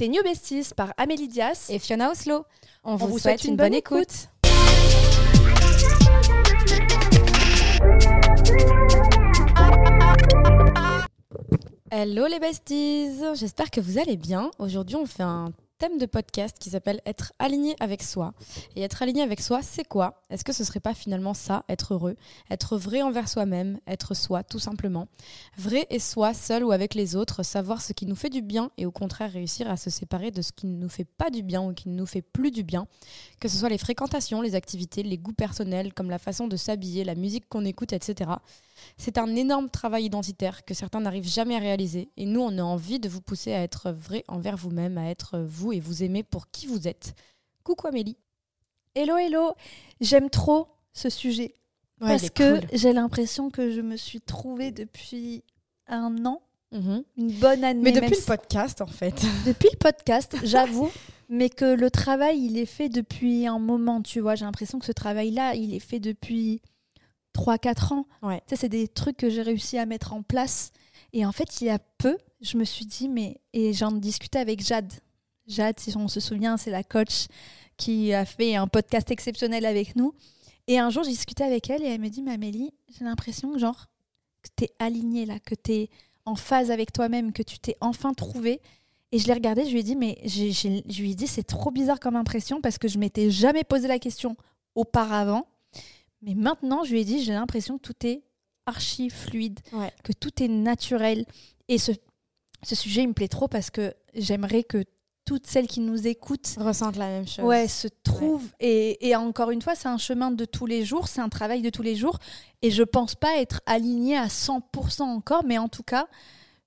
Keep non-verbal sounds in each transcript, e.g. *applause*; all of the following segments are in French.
Tes New Besties par Amélie Dias et Fiona Oslo. On, vous, souhaite, une, bonne, écoute. Hello les besties, j'espère que vous allez bien. Aujourd'hui on fait un thème de podcast qui s'appelle être aligné avec soi. Et être aligné avec soi, c'est quoi? Est-ce que ce serait pas finalement ça, être heureux? Être vrai envers soi-même, être soi tout simplement. Vrai et soi, seul ou avec les autres, savoir ce qui nous fait du bien et au contraire réussir à se séparer de ce qui ne nous fait pas du bien ou qui ne nous fait plus du bien. Que ce soit les fréquentations, les activités, les goûts personnels, comme la façon de s'habiller, la musique qu'on écoute, etc. C'est un énorme travail identitaire que certains n'arrivent jamais à réaliser. Et nous, on a envie de vous pousser à être vrai envers vous-même, à être vous et vous aimer pour qui vous êtes. Coucou Amélie. Hello, hello. J'aime trop ce sujet. parce que j'ai l'impression que je me suis trouvée depuis un an, mhm. une bonne année. Mais depuis le podcast, en fait. *laughs* Depuis le podcast, j'avoue. mais que le travail, il est fait depuis un moment, tu vois. J'ai l'impression que ce travail-là, il est fait depuis 3-4 ans. Ouais. c'est des trucs que j'ai réussi à mettre en place. Et en fait, il y a peu, je me suis dit, mais. Et j'en discutais avec Jade. Jade, si on se souvient, c'est la coach qui a fait un podcast exceptionnel avec nous. Et un jour, j'ai discuté avec elle et elle me dit, mais Amélie, j'ai l'impression que, genre, que tu es alignée là, que tu es en phase avec toi-même, que tu t'es enfin trouvé. Et je l'ai regardée, je lui ai dit, mais je lui ai dit, c'est trop bizarre comme impression parce que je m'étais jamais posé la question auparavant. Mais maintenant, je lui ai dit, j'ai l'impression que tout est archi fluide, que tout est naturel. Et ce, ce sujet, il me plaît trop parce que j'aimerais que toutes celles qui nous écoutent ressentent la même chose. Ouais, se trouvent. Et, et, encore une fois, c'est un chemin de tous les jours, c'est un travail de tous les jours. Et je pense pas être alignée à 100% encore, mais en tout cas,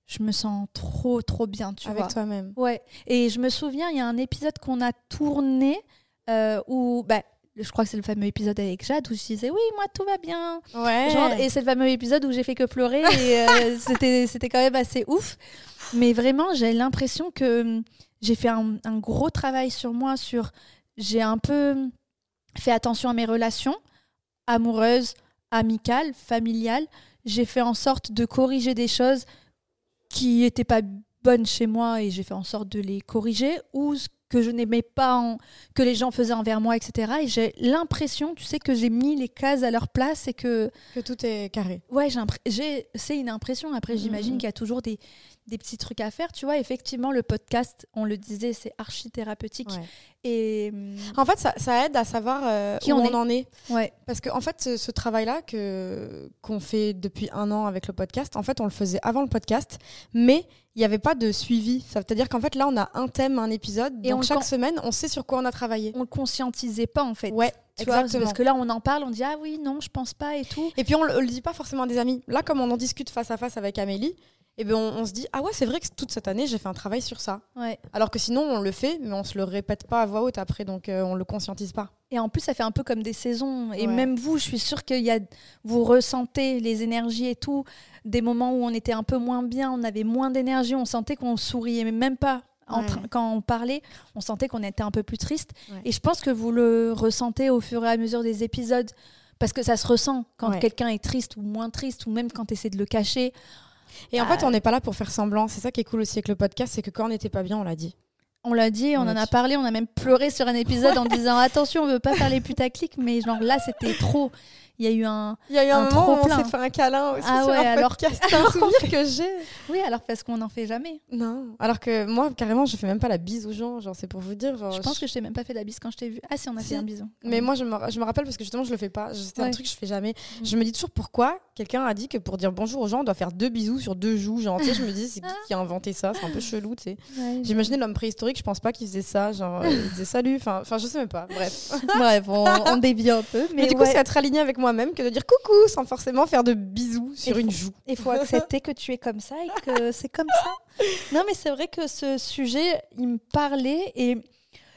je me sens trop, trop bien, tu Avec toi-même. Ouais. Et je me souviens, il y a un épisode qu'on a tourné euh, où bah, je crois que c'est le fameux épisode avec Jade où je disais oui moi tout va bien. Ouais. et c'est le fameux épisode où j'ai fait que pleurer et euh, *laughs* c'était c'était quand même assez ouf. Mais vraiment j'ai l'impression que hum, j'ai fait un, un, gros travail sur moi sur j'ai un peu fait attention à mes relations amoureuses amicales familiales. J'ai fait en sorte de corriger des choses qui n'étaient pas bonnes chez moi et j'ai fait en sorte de les corriger ou que je n'aimais pas, que les gens faisaient envers moi, etc. Et j'ai l'impression, tu sais, que j'ai mis les cases à leur place et que... Que tout est carré. Ouais, j'ai, c'est une impression. Après, j'imagine mm-hmm. qu'il y a toujours des, des petits trucs à faire. Tu vois, effectivement, le podcast, on le disait, c'est archi thérapeutique. Et en fait, ça, ça aide à savoir euh, qui où on, en est. Ouais. Parce que en fait, ce, ce travail-là que qu'on fait depuis un an avec le podcast, en fait, on le faisait avant le podcast, mais il n'y avait pas de suivi. Ça veut dire qu'en fait, là, on a un thème, un épisode. Et donc, chaque semaine, on sait sur quoi on a travaillé. On le conscientisait pas, en fait. Ouais. Exactement. parce que là, on en parle, on dit ah oui, non, je pense pas et tout. Et puis on le, le dit pas forcément à des amis. Là, comme on en discute face à face avec Amélie, et ben on, se dit ah ouais c'est vrai que toute cette année j'ai fait un travail sur ça. Ouais. Alors que sinon on le fait mais on se le répète pas à voix haute après donc euh, on le conscientise pas. Et en plus ça fait un peu comme des saisons et même vous je suis sûre que y a vous ressentez les énergies et tout des moments où on était un peu moins bien on avait moins d'énergie on sentait qu'on souriait mais même pas quand on parlait, on sentait qu'on était un peu plus triste. Et je pense que vous le ressentez au fur et à mesure des épisodes, parce que ça se ressent quand quelqu'un est triste ou moins triste, ou même quand tu essaies de le cacher. Et en fait, on n'est pas là pour faire semblant. C'est ça qui est cool aussi avec le podcast, c'est que quand on n'était pas bien, on l'a dit. On l'a dit, on, en a parlé, on a même pleuré sur un épisode en disant attention, on veut pas faire les putaclics, mais genre là, c'était trop il y a eu un il y a eu un, moment où on s'est fait un câlin aussi ah sur ouais, un alors podcast. c'est un *laughs* souvenir que j'ai. Oui alors parce qu'on n'en fait jamais. Non. Alors que moi carrément je fais même pas la bise aux gens. Genre c'est pour vous dire je pense que je t'ai même pas fait la bise quand je t'ai vu ah si on a fait un bisou mais moi je me, je me rappelle parce que justement je le fais pas. C'était un truc que je fais jamais. Mm. je me dis toujours pourquoi quelqu'un a dit que pour dire bonjour aux gens on doit faire deux bisous sur deux joues. Genre tu sais je me dis c'est qui *laughs* qui a inventé ça? C'est un peu chelou tu sais. J'imaginais l'homme préhistorique je pense pas qu'il faisait ça. Genre il disait salut. Enfin enfin je sais même pas. Bref. *laughs* Bref on, on dévie un peu mais, du coup c'est être aligné avec moi-même que de dire coucou sans forcément faire de bisous sur une joue. Il faut *laughs* accepter que tu es comme ça et que c'est comme ça. Non, mais c'est vrai que ce sujet, il me parlait et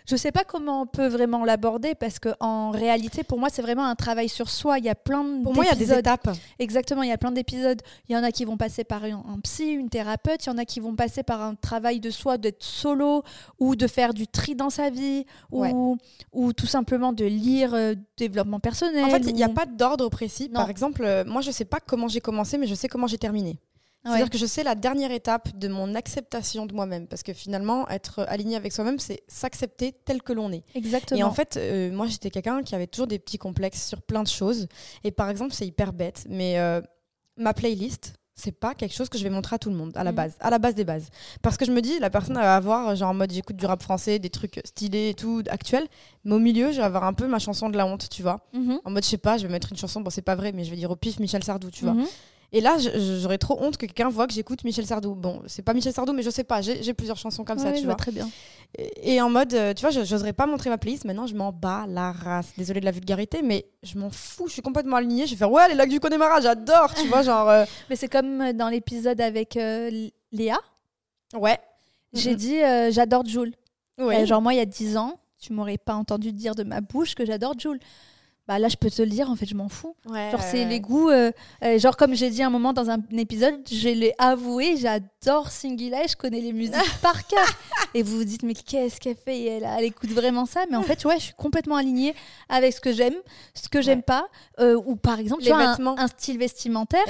je ne sais pas comment on peut vraiment l'aborder parce qu'en réalité, pour moi, c'est vraiment un travail sur soi. Il y a plein d'épisodes. Pour moi, il y a des étapes. Exactement, il y a plein d'épisodes. Il y en a qui vont passer par un, psy, une thérapeute. Il y en a qui vont passer par un travail de soi, d'être solo ou de faire du tri dans sa vie ou, ou tout simplement de lire euh, développement personnel. En fait, il n'y a pas d'ordre précis. Par exemple, euh, moi, je ne sais pas comment j'ai commencé, mais je sais comment j'ai terminé. C'est-à-dire que je sais la dernière étape de mon acceptation de moi-même. Parce que finalement, être aligné avec soi-même, c'est s'accepter tel que l'on est. Exactement. Et en fait, euh, moi, j'étais quelqu'un qui avait toujours des petits complexes sur plein de choses. Et par exemple, c'est hyper bête, mais euh, ma playlist, c'est pas quelque chose que je vais montrer à tout le monde à la mhm. base, à la base des bases. Parce que je me dis, la personne va avoir, genre en mode j'écoute du rap français, des trucs stylés et tout, actuels, mais au milieu, je vais avoir un peu ma chanson de la honte, tu vois. Mhm. En mode, je sais pas, je vais mettre une chanson, bon, c'est pas vrai, mais je vais dire au pif Michel Sardou, tu vois. Et là, j'aurais trop honte que quelqu'un voit que j'écoute Michel Sardou. Bon, c'est pas Michel Sardou, mais je sais pas, j'ai plusieurs chansons comme ça, tu vois. très bien. Et, en mode, euh, tu vois, j'oserais pas montrer ma playlist. Maintenant, je m'en bats la race. Désolée de la vulgarité, mais je m'en fous. Je suis complètement alignée. Je vais faire, ouais, les lacs du Connemara, j'adore, tu vois, genre. Euh. *laughs* Mais c'est comme euh, dans l'épisode avec Léa. Ouais. J'ai dit, j'adore Jules. Ouais. genre, moi, il y a 10 ans, tu m'aurais pas entendu dire de ma bouche que j'adore Jules bah là je peux te le dire en fait je m'en fous. Genre c'est les goûts euh, euh, genre comme j'ai dit un moment dans un épisode je l'ai avoué j'adore Singila je connais les musiques *laughs* par cœur. Et vous vous dites mais qu'est-ce qu'elle fait? Elle, elle, écoute vraiment ça? Mais en fait ouais je suis complètement alignée avec ce que j'aime ce que j'aime pas euh, ou par exemple tu vois, un, style vestimentaire.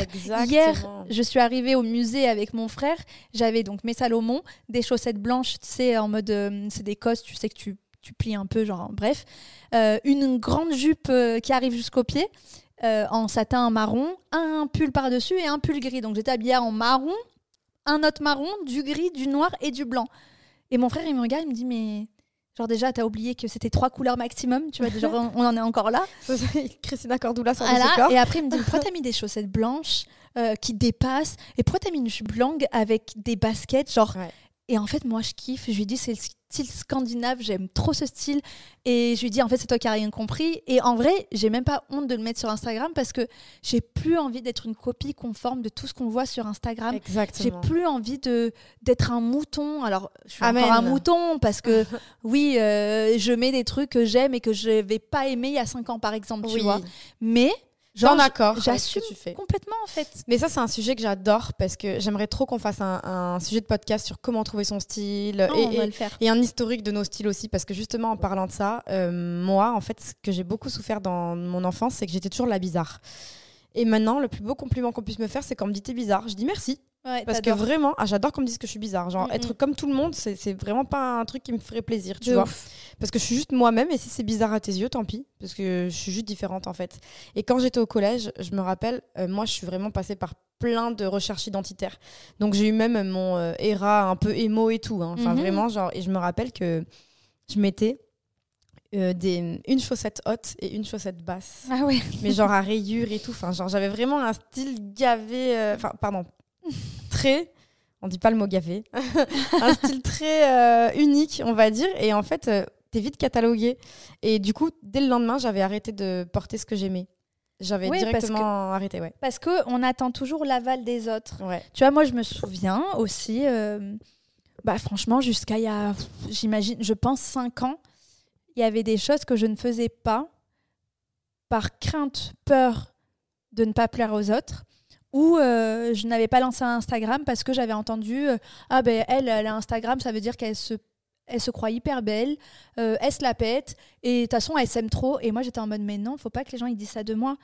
Hier je suis arrivée au musée avec mon frère. J'avais donc mes Salomon des chaussettes blanches tu sais en mode c'est des cosses tu sais que tu tu plies un peu, genre, bref. Euh, une grande jupe euh, qui arrive jusqu'au pied, euh, en satin marron, un pull par-dessus et un pull gris. Donc j'étais habillée en marron, un autre marron, du gris, du noir et du blanc. Et mon frère, il me regarde, il me dit, mais Genre déjà, t'as oublié que c'était trois couleurs maximum, tu vois, déjà, on, en est encore là. *laughs* Christina Cordula sur voilà. Et après, il me dit, pourquoi t'as mis des chaussettes blanches qui dépassent? Et pourquoi t'as mis une jupe longue avec des baskets Genre, et en fait, moi, je kiffe. Je lui dis, c'est le style scandinave, j'aime trop ce style. Et je lui dis, en fait, c'est toi qui n'as rien compris. Et en vrai, j'ai même pas honte de le mettre sur Instagram parce que j'ai plus envie d'être une copie conforme de tout ce qu'on voit sur Instagram. Exactement. J'ai plus envie de d'être un mouton. Alors, je suis encore un mouton parce que, *laughs* oui, euh, je mets des trucs que j'aime et que je vais pas aimer il y a 5 ans, par exemple, tu vois. Mais Genre, accord. J'assume complètement en fait. Mais ça, c'est un sujet que j'adore parce que j'aimerais trop qu'on fasse un, sujet de podcast sur comment trouver son style oh, et, et, un historique de nos styles aussi. Parce que justement, en parlant de ça, euh, moi, en fait, ce que j'ai beaucoup souffert dans mon enfance, c'est que j'étais toujours la bizarre. Et maintenant, le plus beau compliment qu'on puisse me faire, c'est quand on me dit t'es bizarre. Je dis merci. Parce que vraiment, ah, j'adore qu'on me dise que je suis bizarre. Genre, être comme tout le monde, c'est vraiment pas un truc qui me ferait plaisir, tu vois. Parce que je suis juste moi-même et si c'est bizarre à tes yeux, tant pis. Parce que je suis juste différente en fait. Et quand j'étais au collège, je me rappelle, euh, moi je suis vraiment passée par plein de recherches identitaires. Donc j'ai eu même mon euh, ERA un peu émo et tout. Hein. Enfin mhm. vraiment, genre, et je me rappelle que je mettais euh, des, une chaussette haute et une chaussette basse. Ah oui. Mais genre à rayures et tout. Enfin, genre j'avais vraiment un style gavé. Enfin, pardon. *laughs* Très on dit pas le mot gavé, *laughs* un style très unique, on va dire. Et en fait, vite catalogué. Et du coup, dès le lendemain, j'avais arrêté de porter ce que j'aimais. J'avais directement arrêté, ouais. Parce qu'on attend toujours l'aval des autres. Ouais. Tu vois, moi, je me souviens aussi, euh, bah, franchement, jusqu'à il y a, j'imagine, je pense, cinq ans, il y avait des choses que je ne faisais pas par crainte, peur de ne pas plaire aux autres ou euh, je n'avais pas lancé un Instagram parce que j'avais entendu euh, ah ben elle elle a Instagram ça veut dire qu'elle se elle se croit hyper belle, euh, elle se la pète, et de toute façon, elle s'aime trop. Et moi, j'étais en mode, mais non, faut pas que les gens ils disent ça de moi.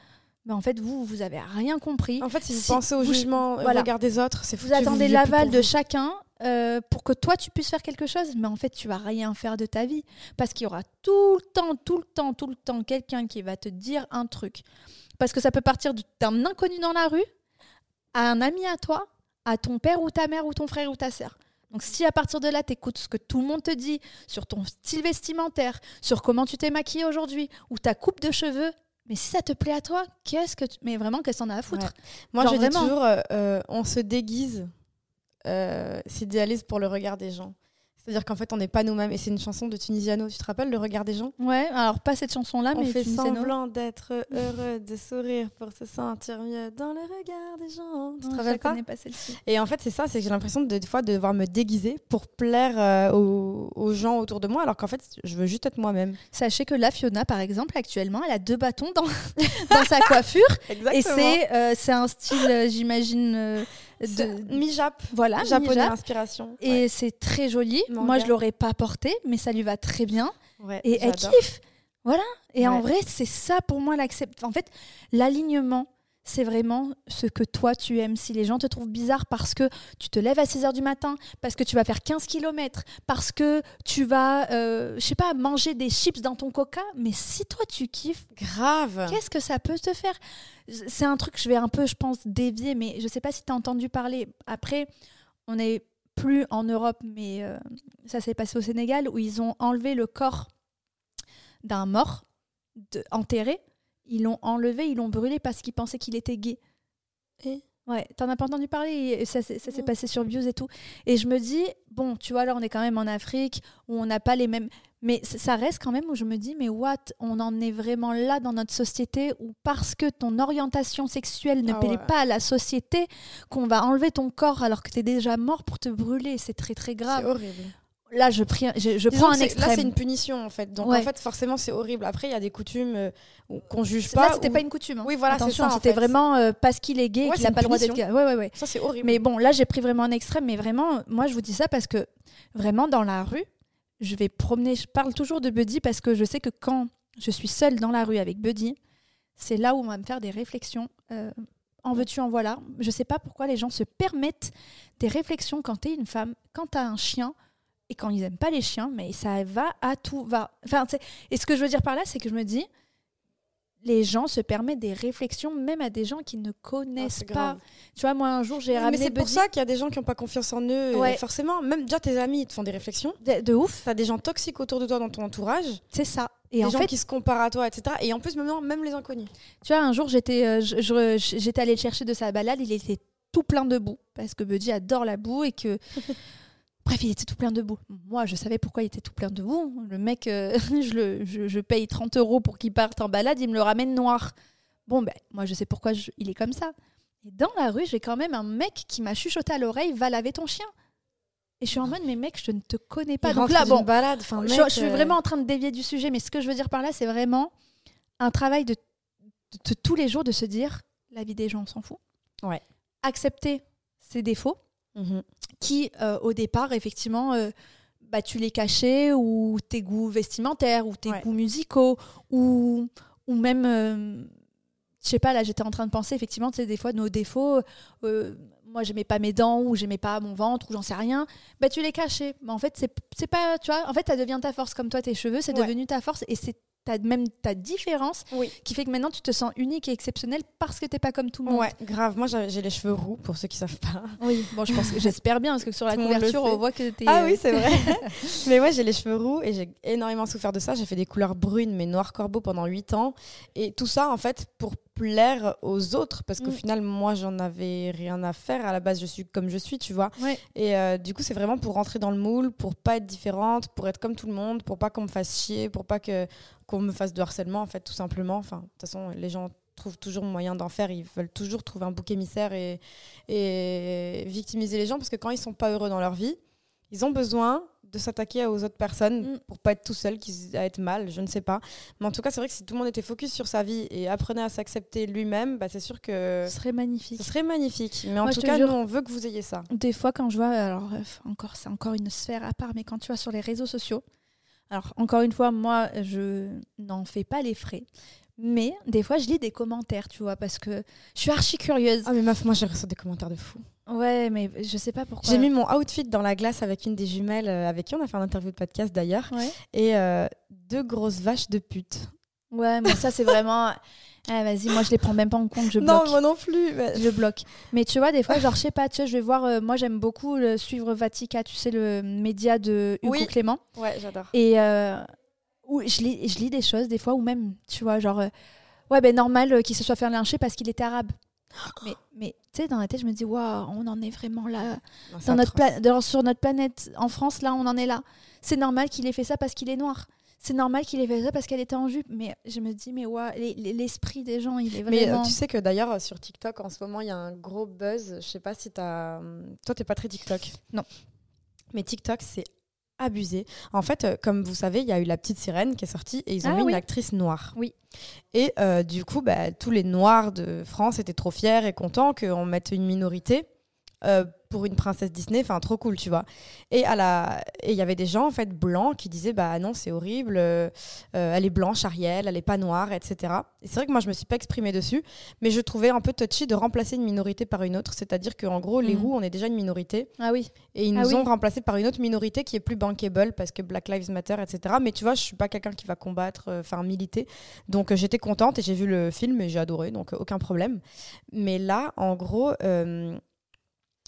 Mais en fait, vous, vous avez rien compris. En fait, si vous pensez au jugement, au regard des autres, c'est Vous attendez l'aval de chacun euh, pour que toi, tu puisses faire quelque chose. Mais en fait, tu vas rien faire de ta vie. Parce qu'il y aura tout le temps, tout le temps, tout le temps quelqu'un qui va te dire un truc. Parce que ça peut partir d'un inconnu dans la rue, à un ami à toi, à ton père ou ta mère ou ton frère ou ta sœur. Donc si à partir de là, tu écoutes ce que tout le monde te dit sur ton style vestimentaire, sur comment tu t'es maquillée aujourd'hui, ou ta coupe de cheveux, mais si ça te plaît à toi, qu'est-ce que tu... Mais vraiment, qu'est-ce qu'on a à foutre? Moi, je dis toujours, euh, euh, on se déguise, euh, s'idéalise pour le regard des gens. C'est-à-dire qu'en fait, on n'est pas nous-mêmes. Et c'est une chanson de Tunisiano. Tu te rappelles le regard des gens? Ouais, alors pas cette chanson-là, mais. On fait semblant d'être heureux, de sourire pour se sentir mieux dans le regard des gens. Tu te rappelles pas, pas celle-ci. Et en fait, c'est ça, c'est que j'ai l'impression de, des fois de devoir me déguiser pour plaire euh, aux, gens autour de moi, alors qu'en fait, je veux juste être moi-même. Sachez que la Fiona, par exemple, actuellement, elle a deux bâtons dans, *laughs* dans sa coiffure. *laughs* et c'est euh, c'est un style, euh, j'imagine de mi-jap, voilà, japonais inspiration. Et c'est très joli. Moi, je l'aurais pas porté, mais ça lui va très bien. et elle kiffe. Voilà. Et en vrai, c'est ça pour moi l'accept. En fait, l'alignement, c'est vraiment ce que toi tu aimes. Si les gens te trouvent bizarre parce que tu te lèves à 6 h du matin, parce que tu vas faire 15 km, parce que tu vas, euh, je sais pas, manger des chips dans ton coca, mais si toi tu kiffes, grave, qu'est-ce que ça peut te faire? C'est un truc, je vais un peu, je pense, dévier, mais je sais pas si tu as entendu parler. Après, on n'est plus en Europe, mais euh, ça s'est passé au Sénégal, où ils ont enlevé le corps d'un mort enterré ils l'ont enlevé, ils l'ont brûlé parce qu'ils pensaient qu'il était gay. Et Ouais, t'en as pas entendu parler, ça, ça s'est passé sur Bios et tout. Et je me dis, bon, tu vois, là, on est quand même en Afrique, où on n'a pas les mêmes. Mais ça reste quand même où je me dis, mais what? On en est vraiment là dans notre société où parce que ton orientation sexuelle ne ah plaît pas à la société, qu'on va enlever ton corps alors que t'es déjà mort pour te brûler. C'est très, très grave. C'est horrible là je, je, prends un extrême. Là c'est une punition en fait. Donc en fait forcément c'est horrible. Après il y a des coutumes euh, qu'on juge pas. Là c'était pas une coutume. Hein. Oui voilà Attention c'était vraiment euh, parce qu'il est gay qu'il n'a pas le droit d'être gay. Ouais, ouais, ouais. Ça c'est horrible. Mais bon là j'ai pris vraiment un extrême. Mais vraiment moi je vous dis ça parce que vraiment dans la rue je vais promener. Je parle toujours de Buddy parce que je sais que quand je suis seule dans la rue avec Buddy c'est là où on va me faire des réflexions. Euh, en veux-tu, en voilà. Je sais pas pourquoi les gens se permettent des réflexions quand tu es une femme, quand tu as un chien et quand ils aiment pas les chiens, mais ça va à tout va. Enfin, et ce que je veux dire par là, c'est que je me dis, les gens se permettent des réflexions, même à des gens qui ne connaissent ah, pas. Tu vois, moi un jour j'ai ramené. Mais c'est pour ça qu'il y a des gens qui n'ont pas confiance en eux. Ouais. forcément, même déjà tes amis ils te font des réflexions. De, ouf. T'as des gens toxiques autour de toi dans ton entourage. C'est ça. Et des en gens fait, qui se comparent à toi, etc. Et en plus, maintenant, même les inconnus. Tu vois, un jour j'étais, euh, j'étais allée le chercher de sa balade, il était tout plein de boue parce que Buddy adore la boue et que *laughs* Bref, il était tout plein de boue. Moi, je savais pourquoi il était tout plein de boue. Le mec, euh, *laughs* je, le, je, paye 30 euros pour qu'il parte en balade, il me le ramène noir. Bon, ben, moi, je sais pourquoi il est comme ça. Et dans la rue, j'ai quand même un mec qui m'a chuchoté à l'oreille va laver ton chien. Et je suis en mode, mais mec, je ne te connais pas. Donc là, bon, balade, je, suis euh, vraiment en train de dévier du sujet, mais ce que je veux dire par là, c'est vraiment un travail de, de, tous les jours de se dire la vie des gens, on s'en fout. Ouais. Accepter ses défauts. Mhm qui, euh, au départ, effectivement, euh, bah, tu les cachais, ou tes goûts vestimentaires, ou tes goûts musicaux, ou, ou même, euh, je sais pas, là, j'étais en train de penser, effectivement, tu sais, des fois, nos défauts, moi, j'aimais pas mes dents, ou j'aimais pas mon ventre, ou j'en sais rien, bah, tu les cachais. Mais en fait, c'est pas, tu vois, en fait, ça devient ta force, comme toi, tes cheveux, c'est devenu ta force, et c'est as même ta différence qui fait que maintenant tu te sens unique et exceptionnel parce que t'es pas comme tout le monde. Ouais, grave. Moi j'ai les cheveux roux pour ceux qui savent pas. Oui, bon, je pense j'espère bien parce que sur la *laughs* couverture on voit que t'es. Ah oui, c'est vrai. *laughs* *laughs* mais moi j'ai les cheveux roux et j'ai énormément souffert de ça. J'ai fait des couleurs brunes mais noir corbeau pendant 8 ans et tout ça en fait pour plaire aux autres parce qu'au mm. final moi j'en avais rien à faire à la base je suis comme je suis tu vois et euh, du coup c'est vraiment pour rentrer dans le moule pour pas être différente pour être comme tout le monde pour pas qu'on me fasse chier pour pas que qu'on me fasse de harcèlement, en fait, tout simplement. Enfin, de toute façon, les gens trouvent toujours moyen d'en faire. Ils veulent toujours trouver un bouc émissaire et, et victimiser les gens parce que quand ils sont pas heureux dans leur vie, ils ont besoin de s'attaquer aux autres personnes mm. pour pas être tout seul, à être mal, je ne sais pas. Mais en tout cas, c'est vrai que si tout le monde était focus sur sa vie et apprenait à s'accepter lui-même, bah, c'est sûr que ce serait magnifique. Ce serait magnifique. Mais en tout cas, nous, on veut que vous ayez ça. Des fois, quand je vois, alors encore, c'est encore une sphère à part, mais quand tu vois sur les réseaux sociaux, alors, encore une fois, moi, je n'en fais pas les frais. Mais des fois, je lis des commentaires, tu vois, parce que je suis archi curieuse. Ah, mais meuf, moi, j'ai reçu des commentaires de fou. Ouais, mais je sais pas pourquoi. J'ai mis mon outfit dans la glace avec une des jumelles euh, avec qui on a fait un interview de podcast d'ailleurs. Et euh, deux grosses vaches de pute. Ouais, mais ça, c'est vraiment. Ah, vas-y, moi je les prends même pas en compte, je bloque. Non, moi non plus. Je bloque. Mais tu vois, des fois, genre, je sais pas, tu sais, je vais voir, euh, moi j'aime beaucoup suivre Vatica, tu sais, le média de Hugo Clément. Ouais, j'adore. Et euh, où je, lis, je lis des choses, des fois, ou même, tu vois, genre, euh, ouais, ben normal qu'il se soit fait lyncher parce qu'il était arabe. *gasps* Mais, mais tu sais, dans la tête, je me dis, waouh, on en est vraiment là. dans notre sur notre planète, en France, là, on en est là. C'est normal qu'il ait fait ça parce qu'il est noir c'est normal qu'il ait fait ça parce qu'elle était en jupe. Mais je me dis, mais ouais, l'esprit des gens, il est vraiment. Mais tu sais que d'ailleurs, sur TikTok, en ce moment, il y a un gros buzz. Je sais pas si t'as. Toi, t'es pas très TikTok. Non. Mais TikTok, c'est abusé. En fait, euh, comme vous savez, il y a eu La Petite Sirène qui est sortie et ils ont ah mis une actrice noire. Oui. Et euh, du coup, bah, tous les noirs de France étaient trop fiers et contents qu'on mette une minorité euh, pour une princesse Disney, enfin trop cool, tu vois. Et à la, il y avait des gens en fait blancs qui disaient bah non c'est horrible, euh, euh, elle est blanche Ariel, elle est pas noire, etc. Et c'est vrai que moi je me suis pas exprimée dessus, mais je trouvais un peu touchy de remplacer une minorité par une autre, c'est-à-dire qu'en gros les mhm. roux on est déjà une minorité. Ah oui. Et ils ah nous ont remplacé par une autre minorité qui est plus bankable parce que Black Lives Matter, etc. Mais tu vois je suis pas quelqu'un qui va combattre, enfin militer, donc j'étais contente et j'ai vu le film et j'ai adoré, donc aucun problème. Mais là en gros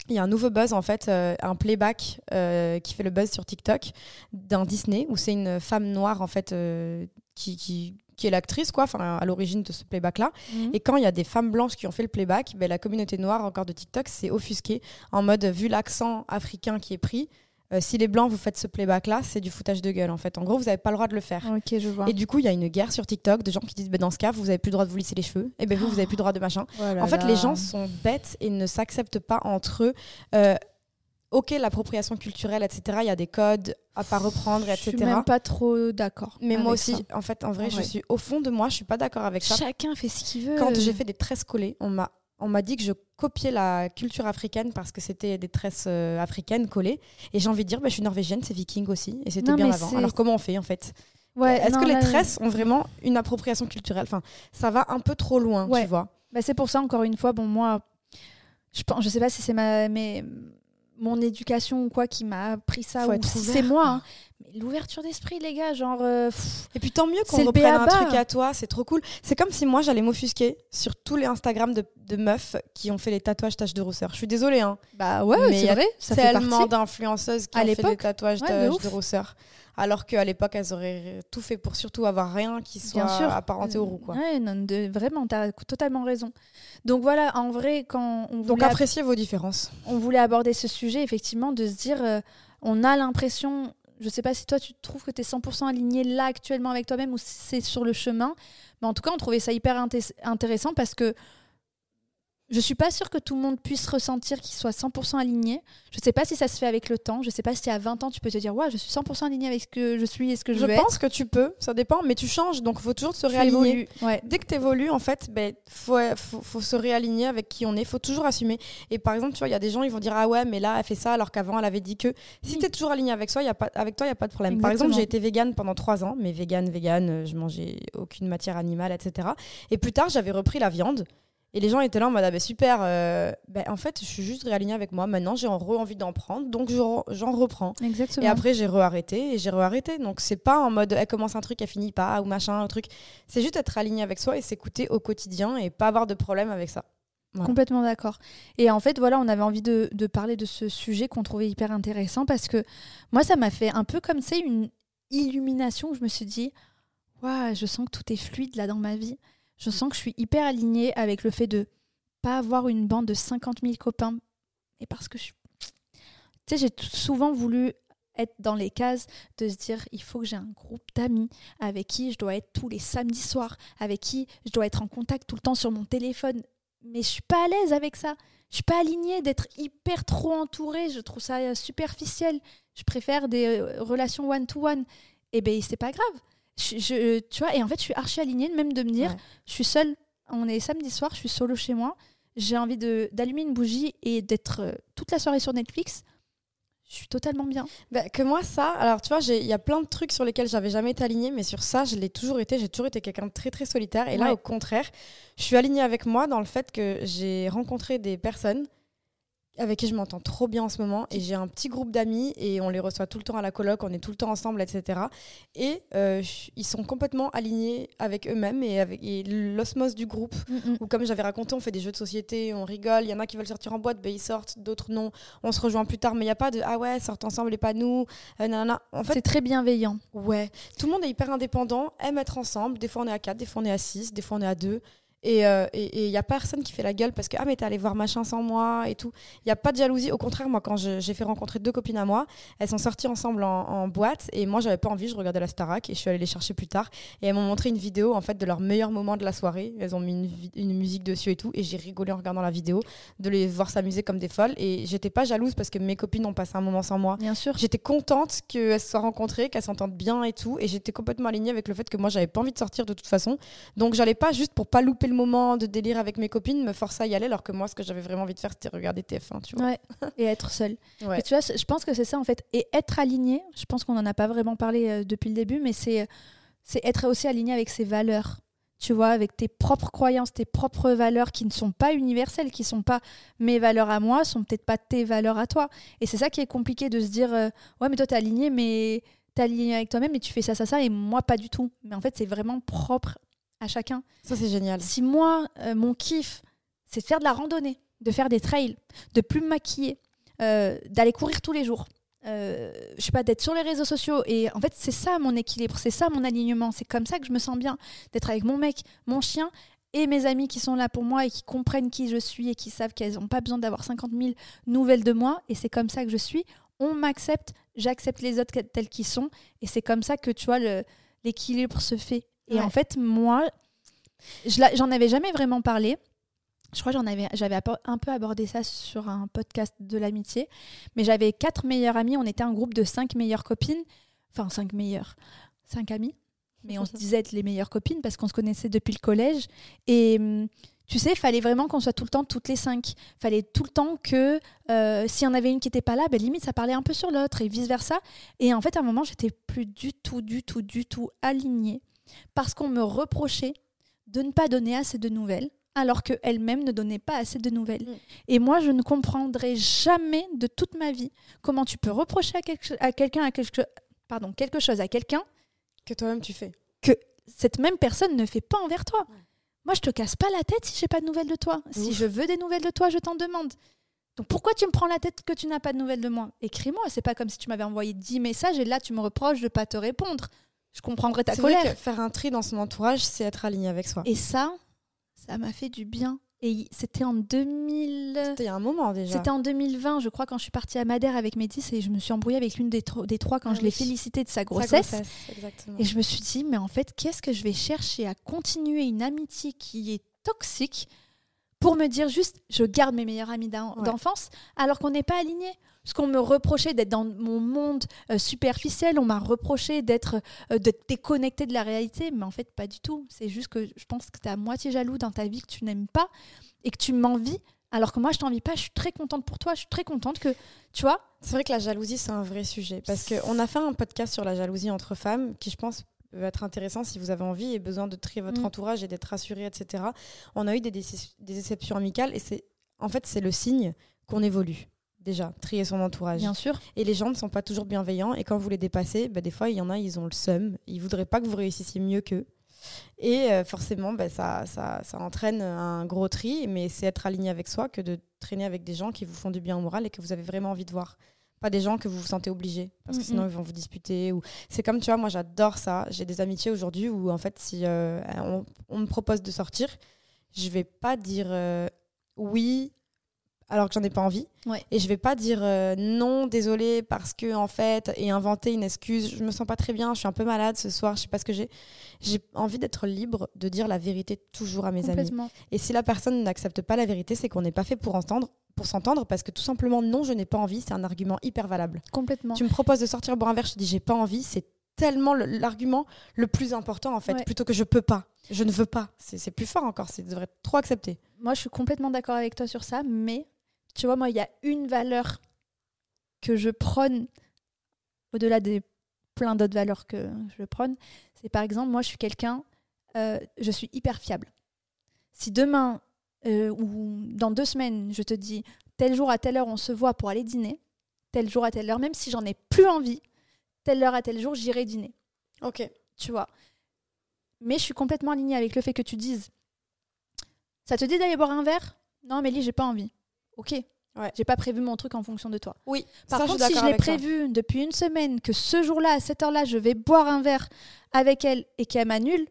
il y a un nouveau buzz en fait, euh, un playback euh, qui fait le buzz sur TikTok d'un Disney où c'est une femme noire en fait euh, qui, qui, qui, est l'actrice quoi, enfin à l'origine de ce playback là. Mhm. Et quand il y a des femmes blanches qui ont fait le playback, ben, la communauté noire encore de TikTok s'est offusquée en mode vu l'accent africain qui est pris, euh, si les blancs vous faites ce playback là, c'est du foutage de gueule en fait. En gros, vous n'avez pas le droit de le faire. Ok, je vois. Et du coup, il y a une guerre sur TikTok de gens qui disent bah, dans ce cas, vous n'avez plus le droit de vous lisser les cheveux. Et ben vous, vous n'avez plus le droit de machin. Oh en fait, les gens sont bêtes et ne s'acceptent pas entre eux. Euh, ok, l'appropriation culturelle, etc. Il y a des codes à pas reprendre, etc. Je suis même pas trop d'accord. Mais moi aussi, en fait, en vrai, je suis au fond de moi, je suis pas d'accord avec ça. Chacun fait ce qu'il veut. Quand j'ai fait des tresses collées, on m'a on m'a dit que je copiais la culture africaine parce que c'était des tresses euh, africaines collées. Et j'ai envie de dire, bah, je suis norvégienne, c'est viking aussi. Et c'était bien avant. Alors comment on fait en fait? Ouais, Est-ce que les tresses ont vraiment une appropriation culturelle? Enfin, ça va un peu trop loin, tu vois. Bah, c'est pour ça, encore une fois, bon, moi, je pense, je sais pas si c'est ma, mais mon éducation ou quoi qui m'a appris ça ou si c'est moi. Hein. L'ouverture d'esprit, les gars, genre. Euh, et puis tant mieux qu'on reprenne un truc à toi, c'est trop cool. C'est comme si moi j'allais m'offusquer sur tous les Instagram de, de, meufs qui ont fait les tatouages taches de rousseur. Je suis désolée, hein. Bah ouais, c'est vrai. Ça tellement d'influenceuses qui ont fait des tatouages taches de rousseur. Alors qu'à l'époque, elles auraient tout fait pour surtout avoir rien qui soit apparenté au roux. Quoi. Ouais, non, de, vraiment, tu as totalement raison. Donc voilà, en vrai, quand on Donc appréciez vos différences. On voulait aborder ce sujet, effectivement, de se dire, euh, on a l'impression je sais pas si toi tu trouves que tu es 100% aligné là actuellement avec toi-même ou si c'est sur le chemin. Mais en tout cas, on trouvait ça hyper intéressant parce que je suis pas sûre que tout le monde puisse ressentir qu'il soit 100% aligné. Je sais pas si ça se fait avec le temps. Je sais pas si à 20 ans tu peux te dire ouais, je suis 100% aligné avec ce que je suis et ce que je, veux Je pense que tu peux, ça dépend, mais tu changes donc il faut toujours se réaligner. Dès que tu évolues en fait, ben faut, faut, se réaligner avec qui on est, faut toujours assumer. Et par exemple, tu vois, il y a des gens ils vont dire ah ouais, mais là elle fait ça alors qu'avant elle avait dit que si tu es toujours aligné avec soi, y a pas avec toi, il y a pas de problème. Par exemple, j'ai été végane pendant 3 ans, mais végane végane, euh, je mangeais aucune matière animale etc. Et plus tard, j'avais repris la viande. Et les gens étaient là en mode, ah bah super, euh, bah, en fait, je suis juste réalignée avec moi. Maintenant, j'ai envie d'en prendre, donc j'en reprends. Exactement. Et après, j'ai re-arrêté et j'ai re-arrêté. Donc, c'est pas en mode, elle commence un truc, elle finit pas, ou machin, un truc. C'est juste être aligné avec soi et s'écouter au quotidien et pas avoir de problème avec ça. Complètement d'accord. Et en fait, voilà, on avait envie de, de parler de ce sujet qu'on trouvait hyper intéressant parce que moi, ça m'a fait un peu comme, c'est une illumination où je me suis dit, waouh, je sens que tout est fluide là dans ma vie je sens que je suis hyper alignée avec le fait de pas avoir une bande de 50 000 copains. Et parce que je Tu sais, j'ai souvent voulu être dans les cases de se dire il faut que j'ai un groupe d'amis avec qui je dois être tous les samedis soirs, avec qui je dois être en contact tout le temps sur mon téléphone. Mais je suis pas à l'aise avec ça. Je suis pas alignée d'être hyper trop entourée. Je trouve ça superficiel. Je préfère des euh, relations one-to-one. -one. Et ben c'est pas grave je, tu vois, et en fait, je suis archi alignée, même de me dire, je suis seule. On est samedi soir, je suis solo chez moi. J'ai envie d'allumer une bougie et d'être euh, toute la soirée sur Netflix. Je suis totalement bien. Bah, que moi, ça, alors tu vois, il y a plein de trucs sur lesquels j'avais jamais été alignée, mais sur ça, je l'ai toujours été. J'ai toujours été quelqu'un de très, très solitaire. Et là, au contraire, je suis alignée avec moi dans le fait que j'ai rencontré des personnes avec qui je m'entends trop bien en ce moment et j'ai un petit groupe d'amis et on les reçoit tout le temps à la coloc, on est tout le temps ensemble, etc. Et euh, ils sont complètement alignés avec eux-mêmes et avec l'osmose du groupe. Mm, mm. Ou comme j'avais raconté, on fait des jeux de société, on rigole. Il y en a qui veulent sortir en boîte, ben ils sortent, d'autres non. On se rejoint plus tard, mais il n'y a pas de ah ouais, sortent ensemble et pas nous. Euh, en fait, c'est très bienveillant. Ouais, tout le monde est hyper indépendant, aime être ensemble. Des fois on est à 4, des fois on est à 6, des fois on est à 2. Et il euh, n'y a personne qui fait la gueule parce que ah mais t'es allé voir machin sans moi et tout. Il y a pas de jalousie. Au contraire, moi quand j'ai fait rencontrer deux copines à moi, elles sont sorties ensemble en, boîte et moi j'avais pas envie. Je regardais la Starac et je suis allée les chercher plus tard et elles m'ont montré une vidéo en fait de leur meilleur moment de la soirée. Elles ont mis une, une musique dessus et tout et j'ai rigolé en regardant la vidéo de les voir s'amuser comme des folles et j'étais pas jalouse parce que mes copines ont passé un moment sans moi. Bien sûr. J'étais contente qu'elles se soient rencontrées, qu'elles s'entendent bien et tout et j'étais complètement alignée avec le fait que moi j'avais pas envie de sortir de toute façon. Donc j'allais pas juste pour pas louper le moment de délire avec mes copines me force à y aller, alors que moi, ce que j'avais vraiment envie de faire, c'était regarder TF1, tu vois. Ouais, et être seule. *laughs* tu vois, je pense que c'est ça, en fait. Et être aligné, je pense qu'on n'en a pas vraiment parlé euh, depuis le début, mais c'est être aussi aligné avec ses valeurs tu vois, avec tes propres croyances, tes propres valeurs qui ne sont pas universelles, qui ne sont pas mes valeurs à moi, sont peut-être pas tes valeurs à toi. Et c'est ça qui est compliqué de se dire, euh, ouais, mais toi, t'es aligné, mais t'es aligné avec toi-même et tu fais ça, ça, ça, et moi, pas du tout. Mais en fait, c'est vraiment propre à chacun. Ça, c'est génial. Si moi, euh, mon kiff, c'est de faire de la randonnée, de faire des trails, de plus me maquiller, euh, d'aller courir tous les jours, euh, je sais pas, d'être sur les réseaux sociaux. Et en fait, c'est ça mon équilibre, c'est ça mon alignement. C'est comme ça que je me sens bien, d'être avec mon mec, mon chien et mes amis qui sont là pour moi et qui comprennent qui je suis et qui savent qu'elles n'ont pas besoin d'avoir 50 000 nouvelles de moi. Et c'est comme ça que je suis. On m'accepte, j'accepte les autres tels qu'ils sont. Et c'est comme ça que, tu vois, l'équilibre se fait. Et en fait, moi, j'en avais jamais vraiment parlé. Je crois que j'en avais, j'avais un peu abordé ça sur un podcast de l'amitié, mais j'avais quatre meilleures amies, on était un groupe de cinq meilleures copines, enfin cinq meilleures, cinq amies, mais on se disait être les meilleures copines parce qu'on se connaissait depuis le collège. Et hum, tu sais, il fallait vraiment qu'on soit tout le temps toutes les cinq. Il fallait tout le temps que euh, s'il y en avait une qui n'était pas là, ben, limite ça parlait un peu sur l'autre et vice-versa. Et en fait, à un moment, j'étais plus du tout, du tout, du tout alignée parce qu'on me reprochait de ne pas donner assez de nouvelles alors qu'elle-même ne donnait pas assez de nouvelles. Mm. Et moi, je ne comprendrai jamais de toute ma vie comment tu peux reprocher à, quelqu'un à quelque, pardon, quelque chose à quelqu'un que toi-même tu fais. Que cette même personne ne fait pas envers toi. Moi, je te casse pas la tête si j'ai pas de nouvelles de toi. Si je veux des nouvelles de toi, je t'en demande. Donc pourquoi tu me prends la tête que tu n'as pas de nouvelles de moi? Écris-moi, c'est pas comme si tu m'avais envoyé 10 messages et là tu me reproches de pas te répondre. Je comprendrais ta colère. Vrai faire un tri dans son entourage, c'est être aligné avec soi. Et ça, ça m'a fait du bien. Et c'était en 2000. C'était un moment déjà. C'était en 2020, je crois, quand je suis partie à Madère avec Métis et je me suis embrouillée avec l'une des, des, trois quand ah je l'ai félicité de sa grossesse. et je me suis dit, mais en fait, qu'est-ce que je vais chercher à continuer une amitié qui est toxique pour me dire juste, je garde mes meilleurs amis d'enfance alors qu'on n'est pas alignés parce qu'on me reprochait d'être dans mon monde euh, superficiel, on m'a reproché d'être euh, déconnecté de la réalité, mais en fait pas du tout. C'est juste que je pense que tu es à moitié jaloux dans ta vie que tu n'aimes pas et que tu m'envies. Alors que moi, je t'envie pas, je suis très contente pour toi, je suis très contente que, tu vois? C'est vrai que la jalousie, c'est un vrai sujet. Parce qu'on a fait un podcast sur la jalousie entre femmes qui, je pense, peut être intéressant si vous avez envie et besoin de trier votre mm. entourage et d'être rassuré, etc. On a eu des, des déceptions amicales et c'est en fait, c'est le signe qu'on évolue déjà, trier son entourage. Bien sûr. Et les gens ne sont pas toujours bienveillants. Et quand vous les dépassez, bah, des fois, il y en a, ils ont le seum. Ils voudraient pas que vous réussissiez mieux qu'eux. Et euh, forcément, bah, ça, ça, ça, entraîne un gros tri. Mais c'est être aligné avec soi que de traîner avec des gens qui vous font du bien au moral et que vous avez vraiment envie de voir. Pas des gens que vous vous sentez obligé parce que sinon ils vont vous disputer. Ou... C'est comme, tu vois, moi j'adore ça. J'ai des amitiés aujourd'hui où en fait, si euh, on, me propose de sortir, je vais pas dire euh, oui, alors que j'en ai pas envie. Et je vais pas dire euh, non, désolé, parce que en fait, et inventer une excuse. Je me sens pas très bien, je suis un peu malade ce soir, je sais pas ce que j'ai. J'ai envie d'être libre de dire la vérité toujours à mes amis. Et si la personne n'accepte pas la vérité, c'est qu'on n'est pas fait pour entendre pour s'entendre parce que tout simplement non je n'ai pas envie c'est un argument hyper valable complètement tu me proposes de sortir boire un verre je te dis j'ai pas envie c'est tellement l'argument le, plus important en fait plutôt que je peux pas je ne veux pas c'est plus fort encore c'est devrait trop accepter moi je suis complètement d'accord avec toi sur ça mais tu vois, moi, il y a une valeur que je prône, au-delà des plein d'autres valeurs que je prône, c'est par exemple, moi, je suis quelqu'un, euh, je suis hyper fiable. Si demain euh, ou dans deux semaines, je te dis, tel jour à telle heure, on se voit pour aller dîner, tel jour à telle heure, même si j'en ai plus envie, telle heure à tel jour, j'irai dîner. Ok. Tu vois. Mais je suis complètement alignée avec le fait que tu dises, ça te dit d'aller boire un verre? Non, Mélie, j'ai pas envie ok. Ouais. J'ai pas prévu mon truc en fonction de toi. Oui. Par contre, si je l'ai prévu depuis une semaine, que ce jour-là, à cette heure-là, je vais boire un verre avec elle et qu'elle m'annule,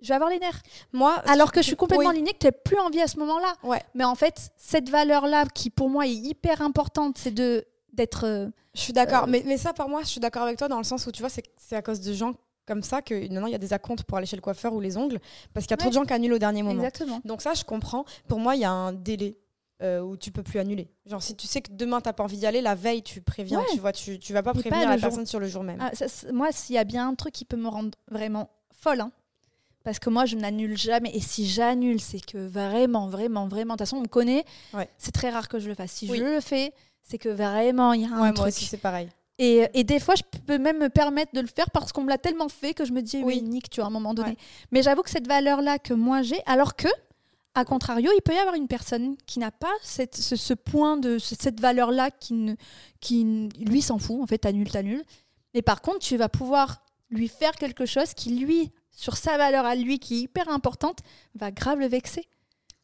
je vais avoir les nerfs. Moi, alors que je suis complètement alignée, que tu n'as plus envie à ce moment-là. Ouais. Mais en fait, cette valeur-là, qui pour moi est hyper importante, c'est de d'être. Euh, je suis d'accord. Euh, mais, mais ça, par moi, je suis d'accord avec toi dans le sens où tu vois, c'est à cause de gens comme ça que maintenant il y a des acomptes pour aller chez le coiffeur ou les ongles parce qu'il y a trop de gens qui annulent au dernier moment. Exactement. Donc ça, je comprends. Pour moi, il y a un délai euh, où tu peux plus annuler. Genre si tu sais que demain t'as pas envie d'y aller, la veille tu préviens, tu vois, tu, tu vas pas prévenir la personne sur le jour même. Ah, moi, s'il y a bien un truc qui peut me rendre vraiment folle, hein, Parce que moi, je n'annule jamais. Et si j'annule, c'est que vraiment, vraiment, vraiment. De toute façon, on me connaît. C'est très rare que je le fasse. Si je le fais, c'est que vraiment, il y a un truc. Moi aussi, c'est pareil. Et, et, des fois, je peux même me permettre de le faire parce qu'on me l'a tellement fait que je me dis, oui, nique, tu vois, à un moment donné. Mais j'avoue que cette valeur-là que moi j'ai, alors que, à contrario, il peut y avoir une personne qui n'a pas ce, point de cette valeur-là qui, qui lui s'en fout, en fait, t'annules, t'annules. Mais par contre, tu vas pouvoir lui faire quelque chose qui, lui, sur sa valeur à lui, qui est hyper importante, va grave le vexer.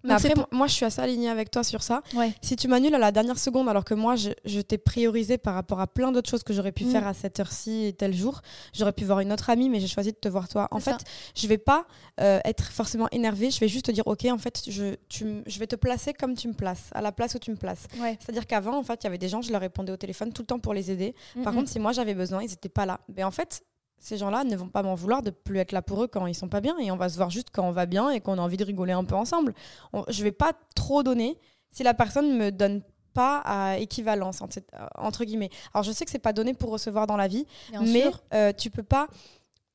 Mais après, moi, je suis assez alignée avec toi sur ça. Si tu m'annules à la dernière seconde, alors que moi, je, t'ai priorisé par rapport à plein d'autres choses que j'aurais pu mm. faire à cette heure-ci et tel jour, j'aurais pu voir une autre amie, mais j'ai choisi de te voir toi. En fait, je vais pas euh, être forcément énervée, je vais juste te dire, ok, en fait, je, tu, je vais te placer comme tu me places, à la place où tu me places. C'est-à-dire qu'avant, en fait, il y avait des gens, je leur répondais au téléphone tout le temps pour les aider. Par contre, si moi j'avais besoin, ils n'étaient pas là. Mais en fait, ces gens-là ne vont pas m'en vouloir de plus être là pour eux quand ils sont pas bien et on va se voir juste quand on va bien et qu'on a envie de rigoler un peu ensemble. Je je vais pas trop donner si la personne me donne pas à équivalence entre guillemets. Alors je sais que c'est pas donné pour recevoir dans la vie, mais euh, tu peux pas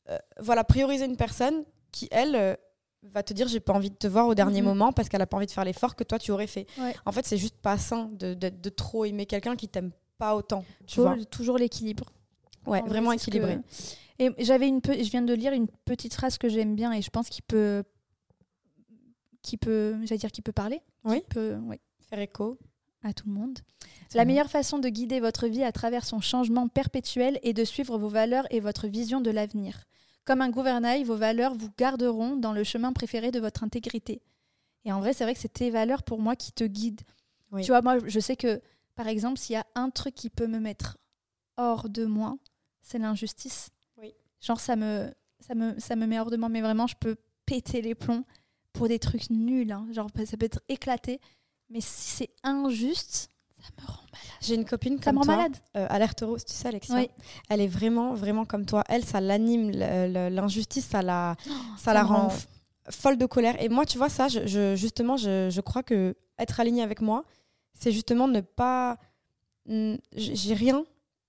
euh, voilà prioriser une personne qui elle euh, va te dire j'ai pas envie de te voir au dernier mm-hmm. moment parce qu'elle a pas envie de faire l'effort que toi tu aurais fait. En fait, c'est juste pas sain de, de, trop aimer quelqu'un qui t'aime pas autant. Tu vois toujours l'équilibre. Ouais, vraiment équilibré. Et j'avais une, je viens de lire une petite phrase que j'aime bien et je pense qu'il peut, qui peut, j'allais dire, qui peut parler. Oui. peut, Faire écho à tout le monde. La meilleure façon de guider votre vie à travers son changement perpétuel est de suivre vos valeurs et votre vision de l'avenir. Comme un gouvernail, vos valeurs vous garderont dans le chemin préféré de votre intégrité. Et en vrai, c'est vrai que c'est tes valeurs pour moi qui te guident. Tu vois, moi, je sais que, par exemple, s'il y a un truc qui peut me mettre hors de moi, c'est l'injustice. Genre, ça me, ça, me, ça me met hors de moi, mais vraiment, je peux péter les plombs pour des trucs nuls. Hein. Genre, ça peut être éclaté, mais si c'est injuste, ça me rend malade. J'ai une copine comme ça me rend malade. Euh, alerte rose, tu sais, Alexia. Oui. Elle est vraiment, vraiment comme toi. Elle, ça l'anime. L'injustice, ça la, oh, ça, la rend folle de colère. Et moi, tu vois, ça, je, justement, je, je crois que être aligné avec moi, c'est justement ne pas. J'ai rien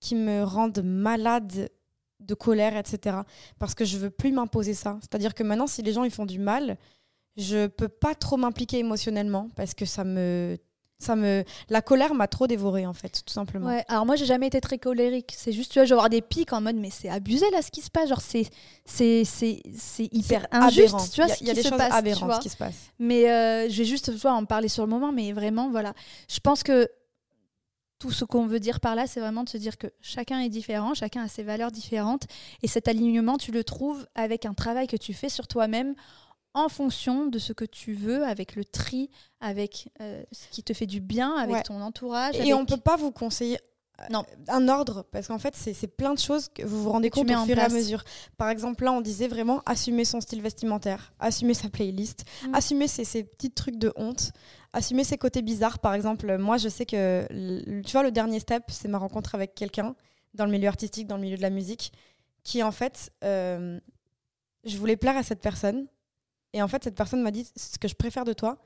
qui me rende malade de colère, etc. Parce que je veux plus m'imposer ça. C'est-à-dire que maintenant, si les gens ils font du mal, je peux pas trop m'impliquer émotionnellement parce que ça me ça me la colère m'a trop dévoré en fait tout simplement. Ouais alors moi j'ai jamais été très colérique. C'est juste tu vois je vais avoir des pics en mode mais c'est abusé là ce qui se passe. Genre c'est c'est c'est hyper injuste tu vois il y a, des choses aberrantes qui se passent mais euh, je vais juste tu vois, en parler sur le moment mais vraiment voilà. Je pense que tout ce qu'on veut dire par là, c'est vraiment de se dire que chacun est différent, chacun a ses valeurs différentes, et cet alignement, tu le trouves avec un travail que tu fais sur toi-même en fonction de ce que tu veux, avec le tri, avec euh, ce qui te fait du bien, avec ton entourage. Et on ne peut pas vous conseiller non. un ordre, parce qu'en fait, c'est plein de choses que vous vous rendez compte au fur et à mesure. Par exemple, là, on disait vraiment assumer son style vestimentaire, assumer sa playlist, mm. assumer ses, ses, petits trucs de honte, assumer ses côtés bizarres. Par exemple, moi, je sais que, tu vois, le dernier step, c'est ma rencontre avec quelqu'un dans le milieu artistique, dans le milieu de la musique, qui, en fait, euh, je voulais plaire à cette personne. Et en fait, cette personne m'a dit ce que je préfère de toi,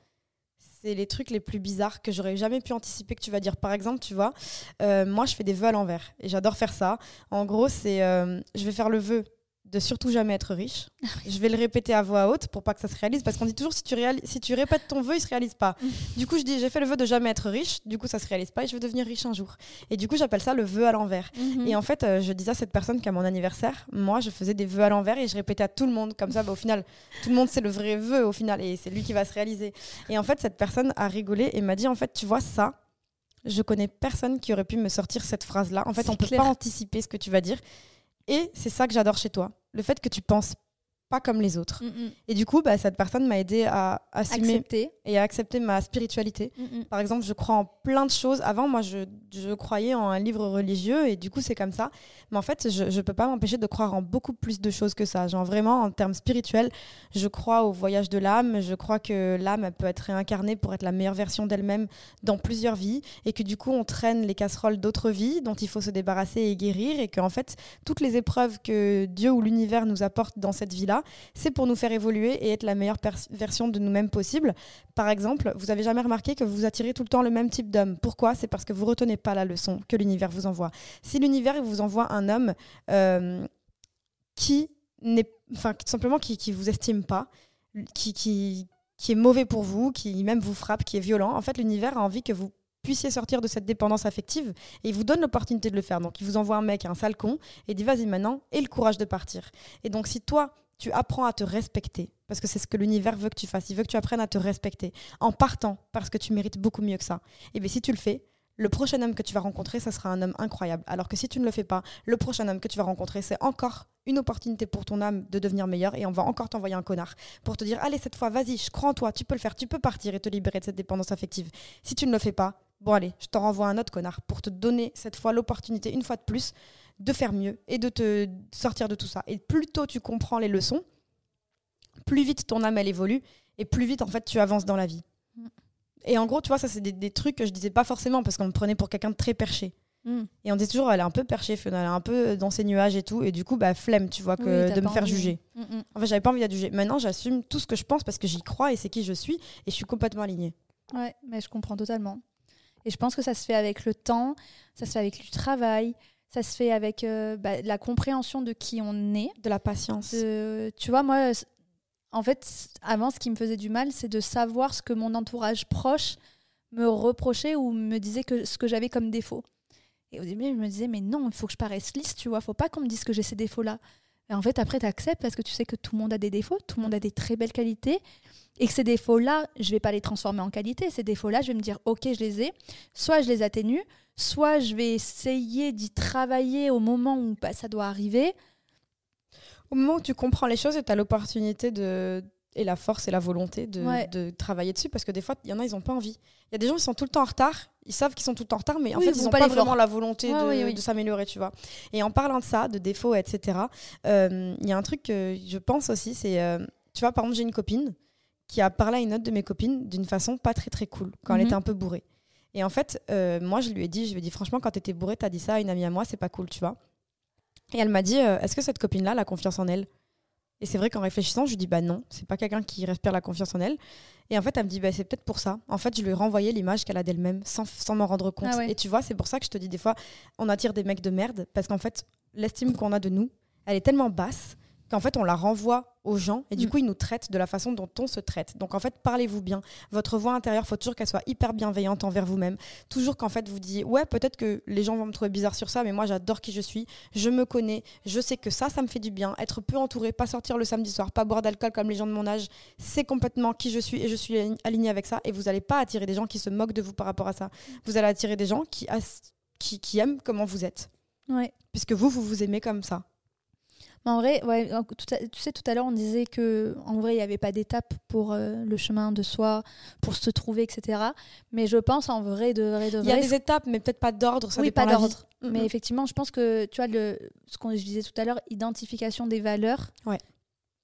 c'est les trucs les plus bizarres que j'aurais jamais pu anticiper que tu vas dire. Par exemple, tu vois, euh, moi, je fais des vœux à l'envers et j'adore faire ça. En gros, c'est euh, je vais faire le vœu de surtout jamais être riche. je vais le répéter à voix haute pour pas que ça se réalise parce qu'on dit toujours si tu, si tu répètes ton vœu, il se réalise pas. du coup, je dis j'ai fait le vœu de jamais être riche, du coup ça se réalise pas et je veux devenir riche un jour. Et du coup, j'appelle ça le vœu à l'envers. Mhm. Et en fait, euh, je disais à cette personne qu'à mon anniversaire, moi je faisais des vœux à l'envers et je répétais à tout le monde comme ça bah, au final tout le monde c'est le vrai vœu au final et c'est lui qui va se réaliser. Et en fait, cette personne a rigolé et m'a dit en fait, tu vois ça je connais personne qui aurait pu me sortir cette phrase là. En fait, on peut pas anticiper ce que tu vas dire. Et c'est ça que j'adore chez toi le fait que tu penses pas comme les autres. Mm, mm. Et du coup, bah, cette personne m'a aidé à assumer accepter. et à accepter ma spiritualité. Mm, Par exemple, je crois en plein de choses. Avant, moi, je, je croyais en un livre religieux et du coup, c'est comme ça. Mais en fait, je ne peux pas m'empêcher de croire en beaucoup plus de choses que ça. Genre vraiment, en termes spirituels, je crois au voyage de l'âme. Je crois que l'âme peut être réincarnée pour être la meilleure version d'elle-même dans plusieurs vies et que du coup, on traîne les casseroles d'autres vies dont il faut se débarrasser et guérir et que en fait, toutes les épreuves que Dieu ou l'univers nous apporte dans cette vie-là, c'est pour nous faire évoluer et être la meilleure version de nous-mêmes possible. Par exemple, vous avez jamais remarqué que vous attirez tout le temps le même type d'homme. Pourquoi? C'est parce que vous retenez pas la leçon que l'univers vous envoie. Si l'univers vous envoie un homme euh, qui enfin, tout simplement qui, qui vous estime pas, qui, qui, qui est mauvais pour vous, qui même vous frappe, qui est violent. En fait, l'univers a envie que vous puissiez sortir de cette dépendance affective et il vous donne l'opportunité de le faire. Donc il vous envoie un mec, un sale con, et dit vas-y maintenant, et le courage de partir. Et donc si toi, tu apprends à te respecter, parce que c'est ce que l'univers veut que tu fasses, il veut que tu apprennes à te respecter en partant, parce que tu mérites beaucoup mieux que ça. Et bien si tu le fais, le prochain homme que tu vas rencontrer, ça sera un homme incroyable. Alors que si tu ne le fais pas, le prochain homme que tu vas rencontrer, c'est encore une opportunité pour ton âme de devenir meilleure et on va encore t'envoyer un connard pour te dire allez cette fois vas-y je crois en toi tu peux le faire tu peux partir et te libérer de cette dépendance affective si tu ne le fais pas bon allez je t'en renvoie un autre connard pour te donner cette fois l'opportunité une fois de plus de faire mieux et de te sortir de tout ça et plus tôt tu comprends les leçons plus vite ton âme elle évolue et plus vite en fait tu avances dans la vie mm. et en gros tu vois ça c'est des, trucs que je disais pas forcément parce qu'on me prenait pour quelqu'un de très perché mm. Et on dit toujours, elle est un peu perchée, elle est un peu dans ses nuages et tout. Et du coup, bah, flemme, tu vois, que de me faire juger. Mm, en fait, j'avais pas envie de juger. Maintenant, j'assume tout ce que je pense parce que j'y crois et c'est qui je suis. Et je suis complètement alignée. Ouais, mais je comprends totalement. Et je pense que ça se fait avec le temps, ça se fait avec du travail, ça se fait avec euh, bah, la compréhension de qui on est. De la patience. tu vois, moi, en fait, avant, ce qui me faisait du mal, c'est de savoir ce que mon entourage proche me reprochait ou me disait que ce que j'avais comme défaut. Et au début, je me disais, mais non, il faut que je paraisse lisse, tu vois, faut pas qu'on me dise que j'ai ces défauts-là. En fait, après, tu acceptes parce que tu sais que tout le monde a des défauts, tout le monde a des très belles qualités. Et que ces défauts-là, je vais pas les transformer en qualité. Ces défauts-là, je vais me dire, OK, je les ai. Soit je les atténue, soit je vais essayer d'y travailler au moment où bah, ça doit arriver. Au moment où tu comprends les choses et tu as l'opportunité de, et la force et la volonté de, travailler dessus parce que des fois il y en a ils ont pas envie. Il y a des gens qui sont tout le temps en retard. Ils savent qu'ils sont tout le temps en retard mais en fait ils n'ont pas, vraiment la volonté de, s'améliorer tu vois. Et en parlant de ça de défauts etc euh, il y a un truc que je pense aussi c'est euh, tu vois par exemple j'ai une copine qui a parlé à une autre de mes copines d'une façon pas très très cool quand elle mhm. était un peu bourrée. Et en fait euh, moi je lui ai dit je lui ai dit franchement quand tu étais bourrée tu as dit ça à une amie à moi c'est pas cool tu vois. Et elle m'a dit est-ce que cette copine là a confiance en elle? Et c'est vrai qu'en réfléchissant, je lui dis bah non, c'est pas quelqu'un qui respire la confiance en elle. Et en fait, elle me dit bah c'est peut-être pour ça. En fait, je lui ai renvoyé l'image qu'elle a d'elle-même sans, sans m'en rendre compte. Ah Et tu vois, c'est pour ça que je te dis des fois, on attire des mecs de merde parce qu'en fait, l'estime qu'on a de nous, elle est tellement basse qu'en fait, on la renvoie aux gens et du mm. coup, ils nous traitent de la façon dont on se traite. Donc, en fait, parlez-vous bien. Votre voix intérieure, faut toujours qu'elle soit hyper bienveillante envers vous-même. Toujours qu'en fait, vous dites, ouais, peut-être que les gens vont me trouver bizarre sur ça, mais moi, j'adore qui je suis. Je me connais. Je sais que ça, ça me fait du bien. Être peu entouré, pas sortir le samedi soir, pas boire d'alcool comme les gens de mon âge, c'est complètement qui je suis et je suis alignée avec ça. Et vous n'allez pas attirer des gens qui se moquent de vous par rapport à ça. Vous allez attirer des gens qui, qui, qui aiment comment vous êtes. Ouais. Puisque vous, vous vous aimez comme ça en vrai, ouais, tu sais, tout à l'heure, on disait que en vrai, il n'y avait pas d'étape pour euh, le chemin de soi, pour se trouver, etc. Mais je pense en vrai, de vrai, de vrai. Il y a des étapes, mais peut-être pas d'ordre. oui, pas d'ordre. Mais effectivement, je pense que tu vois, le, ce qu'on disait tout à l'heure, identification des valeurs. Ouais.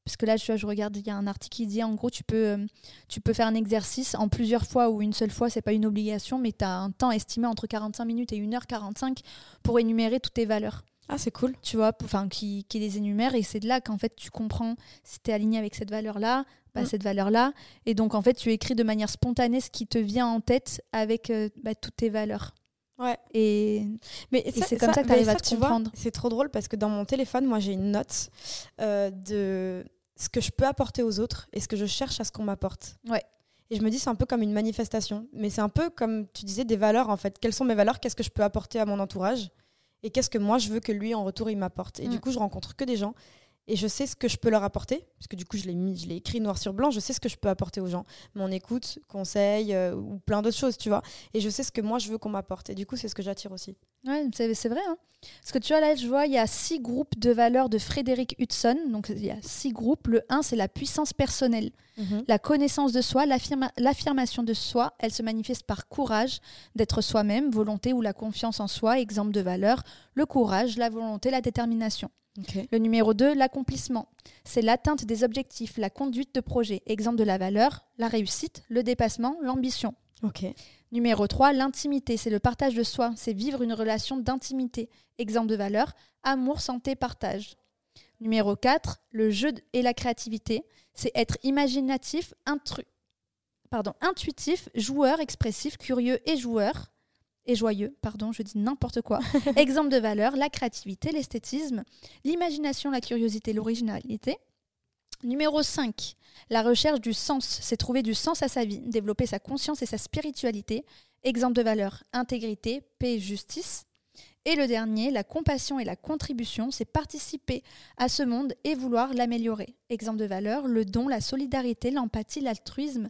Parce que là, je regarde, il y a un article qui dit en gros, tu peux, euh, tu peux faire un exercice en plusieurs fois ou une seule fois, c'est pas une obligation, mais tu as un temps estimé entre 45 minutes et 1h45 pour énumérer toutes tes valeurs. Ah, c'est cool. Tu vois, enfin, qui, qui les énumère. Et c'est de là qu'en fait, tu comprends si tu es aligné avec cette valeur-là, pas mm. cette valeur-là. Et donc, en fait, tu écris de manière spontanée ce qui te vient en tête avec euh, bah, toutes tes valeurs. Ouais. Et, mais c'est comme ça, que tu arrives à te comprendre. C'est trop drôle parce que dans mon téléphone, moi, j'ai une note euh, de ce que je peux apporter aux autres et ce que je cherche à ce qu'on m'apporte. Ouais. Et je me dis, c'est un peu comme une manifestation. Mais c'est un peu comme tu disais, des valeurs en fait. Quelles sont mes valeurs? Qu'est-ce que je peux apporter à mon entourage? Et qu'est-ce que moi je veux que lui en retour il m'apporte. Et du mm. coup, je rencontre que des gens et je sais ce que je peux leur apporter, parce que du coup, je l'ai mis, je l'ai écrit noir sur blanc, je sais ce que je peux apporter aux gens. Mon écoute, conseil, euh, ou plein d'autres choses, tu vois. Et je sais ce que moi, je veux qu'on m'apporte. Et du coup, c'est ce que j'attire aussi. Ouais, c'est vrai. Hein. Parce que tu vois, là, je vois, il y a six groupes de valeurs de Frédéric Hudson. Donc, il y a six groupes. Le 1, c'est la puissance personnelle. Mhm. La connaissance de soi, l'affirmation de soi, elle se manifeste par courage d'être soi-même, volonté ou la confiance en soi, exemple de valeur, le courage, la volonté, la détermination. Le numéro 2, l'accomplissement. C'est l'atteinte des objectifs, la conduite de projet. Exemple de la valeur, la réussite, le dépassement, l'ambition. Numéro 3, l'intimité. C'est le partage de soi. C'est vivre une relation d'intimité. Exemple de valeur, amour, santé, partage. Numéro 4, le jeu et la créativité. C'est être imaginatif, pardon, intuitif, joueur, expressif, curieux et joueur. Et joyeux, pardon, je dis n'importe quoi. *laughs* Exemple de valeur, la créativité, l'esthétisme, l'imagination, la curiosité, l'originalité. Numéro 5, la recherche du sens, c'est trouver du sens à sa vie, développer sa conscience et sa spiritualité. Exemple de valeur, intégrité, paix justice. Et le dernier, la compassion et la contribution, c'est participer à ce monde et vouloir l'améliorer. Exemple de valeur, le don, la solidarité, l'empathie, l'altruisme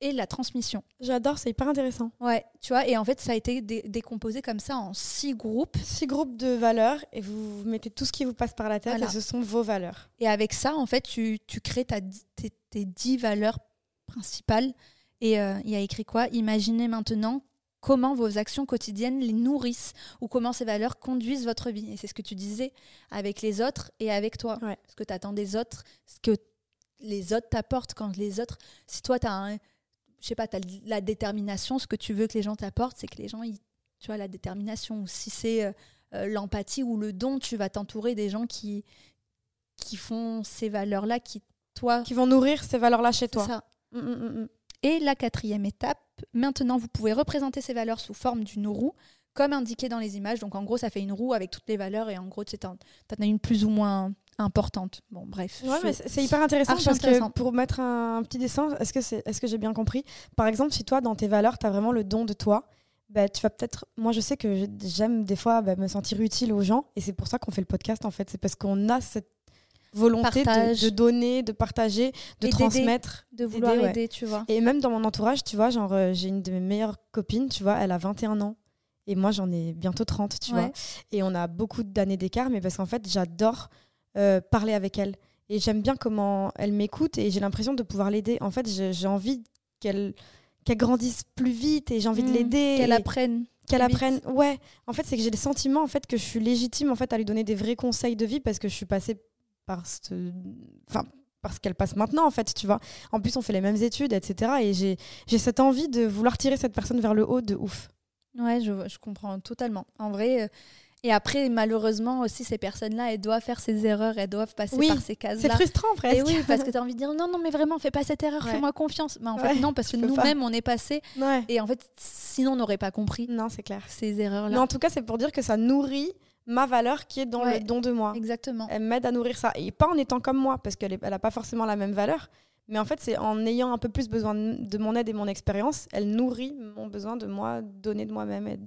et la transmission. J'adore, c'est hyper intéressant. Ouais, tu vois, et en fait, ça a été décomposé comme ça en six groupes. Six groupes de valeurs, et vous, mettez tout ce qui vous passe par la tête, et ce sont vos valeurs. Et avec ça, en fait, tu, tu crées ta, tes, tes, dix valeurs principales. Et euh, il y a écrit quoi? Imaginez maintenant comment vos actions quotidiennes les nourrissent ou comment ces valeurs conduisent votre vie. Et c'est ce que tu disais avec les autres et avec toi. Ce que tu attends des autres, ce que les autres t'apportent quand les autres... Si toi, tu as un je sais pas, tu as la détermination, ce que tu veux que les gens t'apportent, c'est que les gens, ils, tu vois, la détermination. Ou si c'est euh, euh, l'empathie ou le don, tu vas t'entourer des gens qui, qui font ces valeurs-là, qui, toi. Qui vont nourrir ces valeurs-là chez toi. Ça. Mm, mm, mm, Et la quatrième étape, maintenant, vous pouvez représenter ces valeurs sous forme d'une roue, comme indiqué dans les images. Donc, en gros, ça fait une roue avec toutes les valeurs, et en gros, tu en as une plus ou moins importante. Bon, bref. c'est hyper intéressant parce que pour mettre un, petit dessin, est-ce que, c'est, est-ce que j'ai bien compris? Par exemple, si toi, dans tes valeurs, tu as vraiment le don de toi, bah, tu vas peut-être. Moi, je sais que j'aime des fois bah, me sentir utile aux gens et c'est pour ça qu'on fait le podcast en fait. C'est parce qu'on a cette volonté de, donner, de partager, de transmettre. De vouloir aider, tu vois. Et même dans mon entourage, tu vois, genre, euh, j'ai une de mes meilleures copines, tu vois, elle a 21 ans. Et moi, j'en ai bientôt 30, tu vois. Et on a beaucoup d'années d'écart, mais parce qu'en fait, j'adore euh, parler avec elle. Et j'aime bien comment elle m'écoute et j'ai l'impression de pouvoir l'aider. En fait, j'ai envie qu'elle qu'elle grandisse plus vite et j'ai envie de mmh, l'aider. Qu'elle apprenne. Qu'elle apprenne. Ouais. En fait, c'est que j'ai le sentiment en fait que je suis légitime en fait à lui donner des vrais conseils de vie parce que je suis passée par ce, enfin parce qu'elle passe maintenant en fait, tu vois. En plus, on fait les mêmes études, etc. Et j'ai cette envie de vouloir tirer cette personne vers le haut de ouf. Ouais, je, je comprends totalement. En vrai, euh, et après, malheureusement aussi, ces personnes-là, elles doivent faire ces erreurs, elles doivent passer par ces cases-là. C'est frustrant, presque. Et oui, *laughs* parce que tu as envie de dire non, non, mais vraiment, fais pas cette erreur, fais-moi confiance. Mais en fait, non, parce que nous-mêmes, on est passé. Et en fait, sinon, on n'aurait pas compris. Non, c'est clair. Ces erreurs-là. Mais en tout cas, c'est pour dire que ça nourrit ma valeur qui est dans le don de moi. Exactement. Elle m'aide à nourrir ça. Et pas en étant comme moi, parce qu'elle n'a pas forcément la même valeur. Mais en fait, c'est en ayant un peu plus besoin de mon aide et mon expérience, elle nourrit mon besoin de moi, donner de moi-même et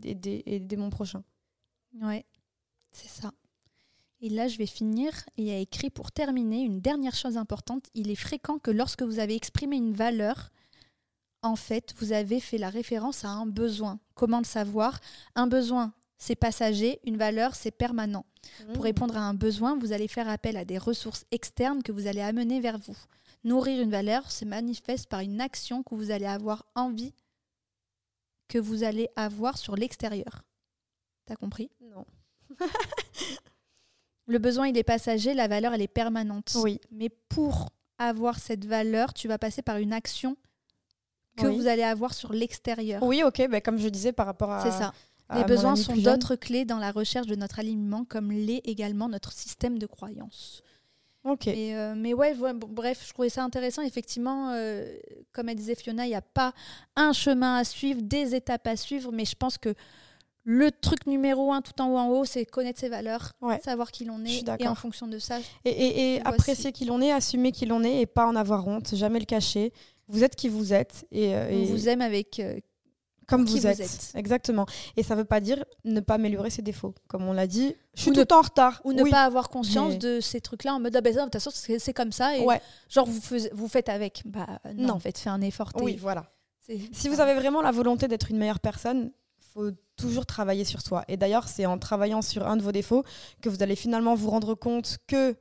aider mon prochain. Ouais. C'est ça. Et là, je vais finir. Il y a écrit pour terminer une dernière chose importante. Il est fréquent que lorsque vous avez exprimé une valeur, en fait, vous avez fait la référence à un besoin. Comment le savoir? Un besoin, c'est passager. Une valeur, c'est permanent. Pour mmh. répondre à un besoin, vous allez faire appel à des ressources externes que vous allez amener vers vous. Nourrir une valeur se manifeste par une action que vous allez avoir envie que vous allez avoir sur l'extérieur. T'as compris? Non. *laughs* le besoin, il est passager, la valeur, elle est permanente. Oui. Mais pour avoir cette valeur, tu vas passer par une action que vous allez avoir sur l'extérieur. Oui, ok, bah, comme je disais par rapport à. C'est ça. Les besoins sont d'autres clés dans la recherche de notre alignement, comme l'est également notre système de croyance. Ok. Euh, mais ouais, bref, je trouvais ça intéressant. Effectivement, euh, comme elle disait Fiona, il n'y a pas un chemin à suivre, des étapes à suivre, mais je pense que le truc numéro un tout en haut en haut, c'est connaître ses valeurs, savoir qui l'on est et en fonction de ça. Et, apprécier qui l'on est, assumer qui l'on est et pas en avoir honte, jamais le cacher. Vous êtes qui vous êtes. Et, euh, On vous aime avec. Euh, comme vous êtes. Exactement. Et ça ne veut pas dire ne pas améliorer ses défauts. Comme on l'a dit, je suis tout en retard. Ou ne pas avoir conscience de ces trucs-là en mode, ah ben, de toute façon, c'est comme ça. Et genre, vous, vous faites avec. Bah non, en fait, fais un effort. Oui, voilà. Si vous avez vraiment la volonté d'être une meilleure personne, faut toujours travailler sur soi. Et d'ailleurs, c'est en travaillant sur un de vos défauts que vous allez finalement vous rendre compte que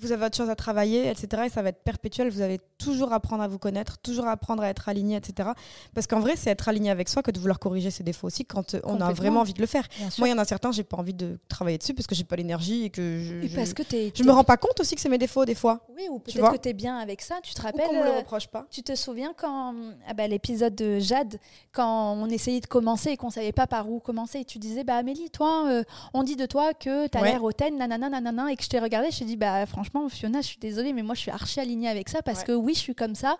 vous avez autre chose à travailler, etc. Et ça va être perpétuel. Vous allez toujours apprendre à vous connaître, toujours apprendre à être aligné, etc. Parce qu'en vrai, c'est être aligné avec soi que de vouloir corriger ses défauts aussi quand euh, on a vraiment envie de le faire. Moi, il y en a certains, j'ai pas envie de travailler dessus parce que j'ai pas l'énergie et que je. Et parce que je me rends pas compte aussi que c'est mes défauts des fois. Oui, ou peut-être que tu es bien avec ça. Tu te rappelles. me le euh, reproche pas. Tu te souviens quand. Ah bah, l'épisode de Jade, quand on essayait de commencer et qu'on savait pas par où commencer, et tu disais, bah Amélie, toi, euh, on dit de toi que tu as l'air hautaine, nanana, nanana, et que je t'ai regardé, je t'ai dit, bah franchement, franchement, Fiona, je suis désolée, mais moi, je suis archi alignée avec ça parce que oui, je suis comme ça,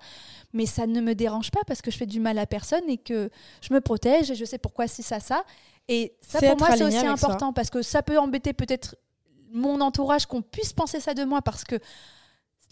mais ça ne me dérange pas parce que je fais du mal à personne et que je me protège et je sais pourquoi si ça, ça. Et ça, pour moi, c'est aussi important parce que ça peut embêter peut-être mon entourage qu'on puisse penser ça de moi parce que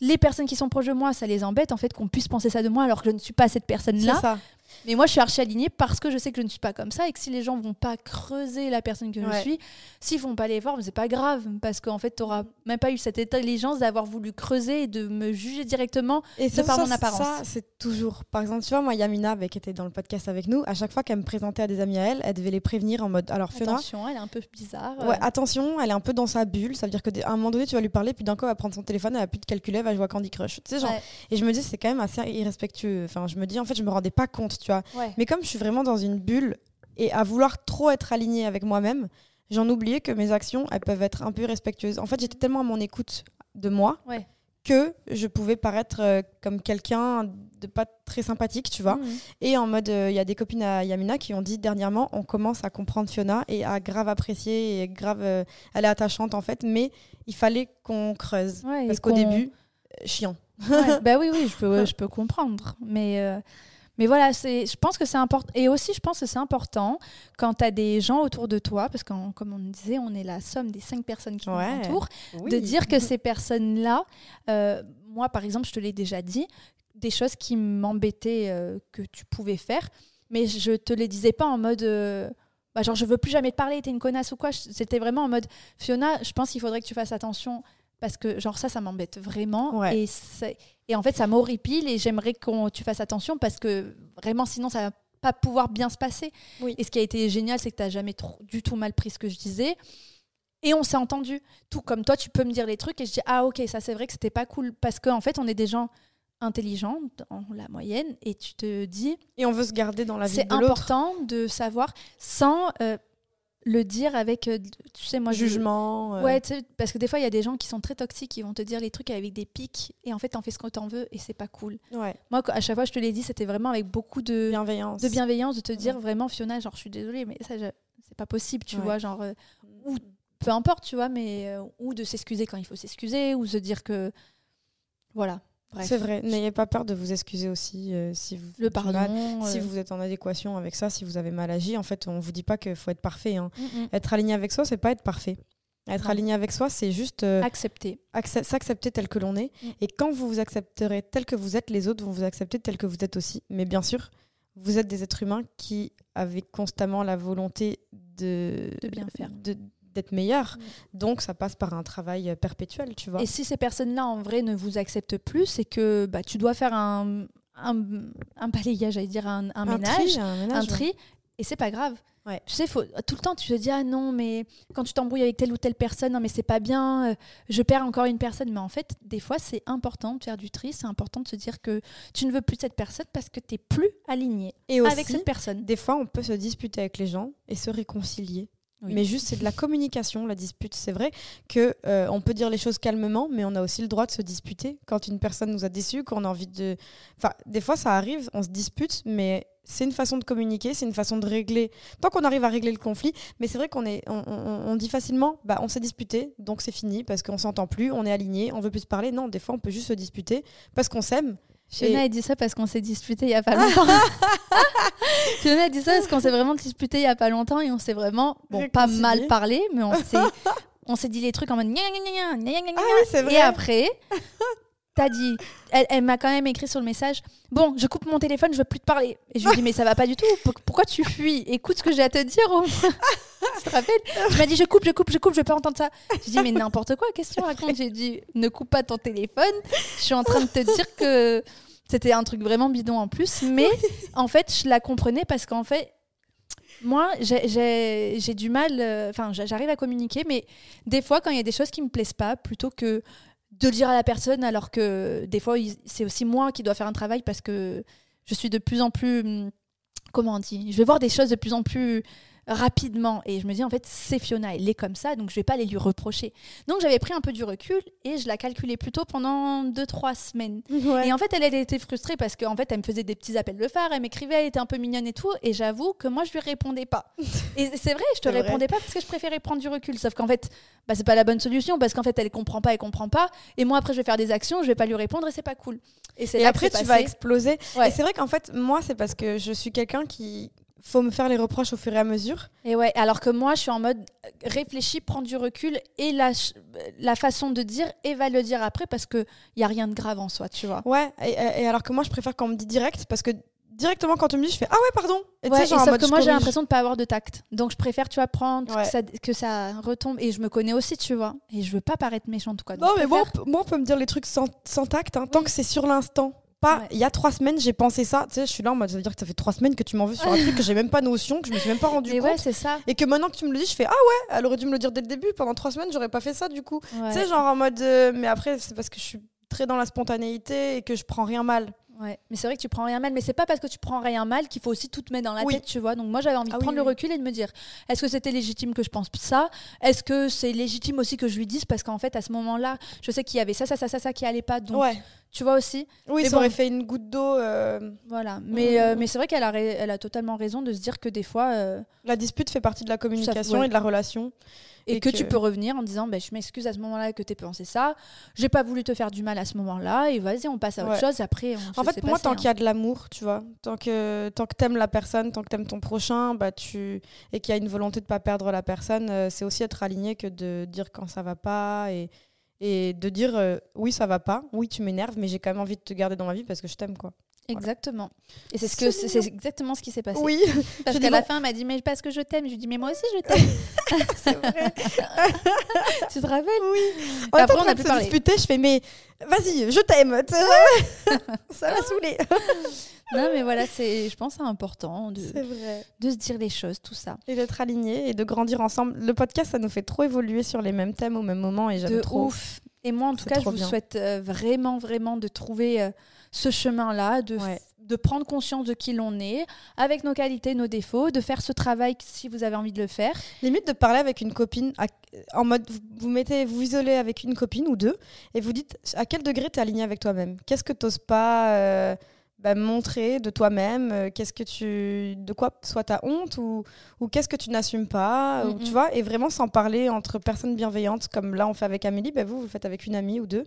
les personnes qui sont proches de moi, ça les embête en fait qu'on puisse penser ça de moi alors que je ne suis pas cette personne-là. Mais moi, je suis archi alignée parce que je sais que je ne suis pas comme ça et que si les gens vont pas creuser la personne que je suis, s'ils font pas l'effort, c'est pas grave parce qu'en fait, tu n'auras même pas eu cette intelligence d'avoir voulu creuser et de me juger directement et de par mon apparence. Ça, c'est toujours. Par exemple, tu vois, moi, Yamina, qui était dans le podcast avec nous, à chaque fois qu'elle me présentait à des amis à elle, elle devait les prévenir en mode alors Fiona. Attention, elle est un peu bizarre. Ouais, attention, elle est un peu dans sa bulle. Ça veut dire qu'à un moment donné, tu vas lui parler, puis d'un coup, elle va prendre son téléphone, elle va plus de calculer, elle va jouer à Candy Crush. Tu sais, genre. Et je me dis, c'est quand même assez irrespectueux. Enfin, je me dis, en fait, je me rendais pas compte, tu vois. Mais comme je suis vraiment dans une bulle et à vouloir trop être alignée avec moi-même, j'en oubliais que mes actions, elles peuvent être un peu respectueuses. En fait, j'étais tellement à mon écoute de moi que je pouvais paraître euh, comme quelqu'un de pas très sympathique, tu vois. Mmh. Et en mode, euh, il y a des copines à Yamina qui ont dit dernièrement, on commence à comprendre Fiona et à grave apprécier et grave, euh, elle est attachante en fait, mais il fallait qu'on creuse. parce qu'au début, chiant. *laughs* bah oui, oui, je peux, je peux comprendre. Mais mais voilà, je pense que c'est important. Et aussi, je pense que c'est important quand tu as des gens autour de toi, parce que comme on disait, on est la somme des cinq personnes qui nous entourent, de dire que *laughs* ces personnes-là, euh, moi par exemple, je te l'ai déjà dit, des choses qui m'embêtaient euh, que tu pouvais faire, mais je te les disais pas en mode. Euh, bah, genre, je veux plus jamais te parler, t'es une connasse ou quoi. C'était vraiment en mode Fiona, je pense qu'il faudrait que tu fasses attention parce que genre ça ça m'embête vraiment et, et en fait ça m'horripile et j'aimerais que tu fasses attention parce que vraiment sinon ça va pas pouvoir bien se passer. Et ce qui a été génial c'est que tu n'as jamais trop, du tout mal pris ce que je disais. Et on s'est entendu. Tout comme toi tu peux me dire les trucs et je dis ah ok ça c'est vrai que c'était pas cool. Parce qu'en en fait on est des gens intelligents dans la moyenne et tu te dis et on veut se garder dans la vie de l'autre. c'est important de savoir sans euh, le dire avec, euh, tu sais, moi. Jugement. Euh. Ouais, parce que des fois, il y a des gens qui sont très toxiques, qui vont te dire les trucs avec des pics, et en fait, t'en fais ce que t'en veux, et c'est pas cool. Ouais. Moi, à chaque fois, je te l'ai dit, c'était vraiment avec beaucoup de bienveillance. De bienveillance, de te dire vraiment, Fiona, genre, je suis désolée, mais ça, c'est pas possible, tu vois, genre. Euh, ou peu importe, tu vois, mais. ou de s'excuser quand il faut s'excuser, ou se dire que. Voilà. C'est vrai, n'ayez pas peur de vous excuser aussi euh, si vous le pardon, si vous êtes en adéquation avec ça, si vous avez mal agi. En fait, on vous dit pas qu'il faut être parfait. Hein. Mm, mm. Être aligné avec soi, c'est pas être parfait. Être aligné avec soi, c'est juste euh, accepter, s'accepter tel que l'on est. Mm. Et quand vous vous accepterez tel que vous êtes, les autres vont vous accepter tel que vous êtes aussi. Mais bien sûr, vous êtes des êtres humains qui avaient constamment la volonté de, de bien faire, de, d'être meilleur. Mm. Donc, ça passe par un travail euh, perpétuel, tu vois. Et si ces personnes-là, en vrai, ne vous acceptent plus, c'est que bah, tu dois faire un, un, un balayage, j'allais dire un, un, ménage, un, tri, et c'est pas grave. Ouais. Tu sais, faut, tout le temps, tu te dis, ah non, mais quand tu t'embrouilles avec telle ou telle personne, non, mais c'est pas bien, euh, je perds encore une personne. Mais en fait, des fois, c'est important de faire du tri, c'est important de se dire que tu ne veux plus cette personne parce que tu n'es plus aligné et avec cette personne. Des fois, on peut se disputer avec les gens et se réconcilier. Mais juste, c'est de la communication, la dispute. C'est vrai que euh, on peut dire les choses calmement, mais on a aussi le droit de se disputer quand une personne nous a déçus, qu'on a envie de. Enfin, des fois, ça arrive, on se dispute, mais c'est une façon de communiquer, c'est une façon de régler. Tant qu'on arrive à régler le conflit, mais c'est vrai qu'on est, on, dit facilement, bah, on s'est disputé, donc c'est fini parce qu'on s'entend plus, on est aligné, on veut plus se parler. Non, des fois, on peut juste se disputer parce qu'on s'aime Fiona a dit ça parce qu'on s'est disputé il y a pas longtemps. *laughs* *laughs* *laughs* Fiona a dit ça parce qu'on s'est vraiment disputé il y a pas longtemps et on s'est vraiment bon pas mal parlé mais on s'est *laughs* on s'est dit les trucs en mode ah oui, vrai. et après t'as dit elle, m'a quand même écrit sur le message bon je coupe mon téléphone je veux plus te parler. Et je lui dis mais ça va pas du tout pourquoi tu fuis? Écoute ce que j'ai à te dire *laughs* tu te rappelles? Tu m'as dit je coupe je coupe je coupe je veux pas entendre ça. J'ai dit mais n'importe quoi question raconte j'ai dit ne coupe pas ton téléphone. Je suis en train de te dire que c'était un truc vraiment bidon en plus mais *laughs* en fait je la comprenais parce qu'en fait moi, j'ai du mal, euh, enfin, j'arrive à communiquer, mais des fois, quand il y a des choses qui me plaisent pas, plutôt que de le dire à la personne alors que des fois c'est aussi moi qui dois faire un travail parce que je suis de plus en plus hum, comment on dit je vais voir des choses de plus en plus rapidement. Et je me dis, en fait, c'est Fiona, elle est comme ça, donc je vais pas aller lui reprocher. Donc j'avais pris un peu du recul et je la calculais plutôt pendant 2-3 semaines. Et en fait, elle, elle était frustrée parce qu'en fait, elle me faisait des petits appels de phare, elle m'écrivait, elle était un peu mignonne et tout. Et j'avoue que moi, je lui répondais pas. *laughs* et c'est vrai, je te répondais pas parce que je préférais prendre du recul. Sauf qu'en fait, bah, c'est pas la bonne solution parce qu'en fait, elle comprend pas, elle comprend pas. Et moi, après, je vais faire des actions, je vais pas lui répondre et c'est pas cool. Et, et après, tu vas exploser. Et c'est vrai qu'en fait, moi, c'est parce que je suis quelqu'un qui faut me faire les reproches au fur et à mesure. Et ouais, alors que moi, je suis en mode réfléchis, prends du recul et la, la façon de dire et va le dire après parce qu'il n'y a rien de grave en soi, tu vois. Ouais, et, alors que moi, je préfère qu'on me dit direct parce que directement quand on me dit, je fais ah ouais, pardon. Et, ouais, genre, sauf que moi, j'ai l'impression de pas avoir de tact. Donc, je préfère, tu vois, prendre que, ça, que, ça, retombe. Et je me connais aussi, tu vois. Et je veux pas paraître méchante, quoi. non, mais moi, on peut me dire les trucs sans, sans tact, hein, tant que c'est sur l'instant pas il y a trois semaines j'ai pensé ça. Tu sais je suis là en mode ça veut dire que ça fait trois semaines que tu m'en veux sur un truc que j'ai même pas notion que je me suis même pas rendu compte ouais, c'est ça. et que maintenant que tu me le dis je fais ah ouais elle aurait dû me le dire dès le début. Pendant trois semaines j'aurais pas fait ça du coup. Tu sais genre en mode euh, mais après c'est parce que je suis très dans la spontanéité et que je prends rien mal. Ouais, mais c'est vrai que tu prends rien mal, mais c'est pas parce que tu prends rien mal qu'il faut aussi tout te mettre dans la tête, tu vois. Donc moi j'avais envie de ah prendre le recul et de me dire est-ce que c'était légitime que je pense ça? Est-ce que c'est légitime aussi que je lui dise? Parce qu'en fait à ce moment-là, je sais qu'il y avait ça, ça, ça, ça, ça qui allait pas. Donc ouais. Tu vois aussi. Oui, ça aurait fait une goutte d'eau. Euh, voilà, mais, euh, mais c'est vrai qu'elle a, elle a totalement raison de se dire que des fois. Euh, la dispute fait partie de la communication et de la relation et, que, tu peux revenir en disant bah, je m'excuse à ce moment-là que tu aies pensé ça j'ai pas voulu te faire du mal à ce moment-là et vas-y on passe à autre chose après en fait pour moi tant qu'il y a hein. de l'amour tu vois tant que tant que t'aimes la personne tant que t'aimes ton prochain bah tu et qu'il y a une volonté de pas perdre la personne c'est aussi être aligné que de dire quand ça va pas et et de dire euh, oui ça va pas oui tu m'énerves mais j'ai quand même envie de te garder dans ma vie parce que je t'aime quoi Exactement. Et c'est ce que c'est exactement ce qui s'est passé. Oui. *laughs* Parce qu'à la fin, elle m'a dit mais parce que je t'aime. Je lui dis mais moi aussi je t'aime. *laughs* c'est vrai. *laughs* tu te rappelles? Oui. Après on a pu se disputer. Je fais mais vas-y, je t'aime. Ça va saouler. non mais voilà, c'est je pense c'est important de de se dire les choses, tout ça. Et d'être aligné et de grandir ensemble. Le podcast ça nous fait trop évoluer sur les mêmes thèmes au même moment et j'aime trop. Ouf. Et moi en tout cas, je vous souhaite euh, vraiment vraiment de trouver euh, ce chemin-là, de, de prendre conscience de qui l'on est, avec nos qualités, nos défauts, de faire ce travail si vous avez envie de le faire. Limite de parler avec une copine, en mode vous mettez, vous isolez avec une copine ou deux, et vous dites à quel degré tu es aligné avec toi-même? Qu'est-ce que tu n'oses pas euh, bah, montrer de toi-même? Euh, Qu'est-ce que tu, de quoi soit ta honte ou, ou qu'est-ce que tu n'assumes pas? Tu vois, et vraiment s'en parler entre personnes bienveillantes, comme là on fait avec Amélie, bah, vous vous faites avec une amie ou deux.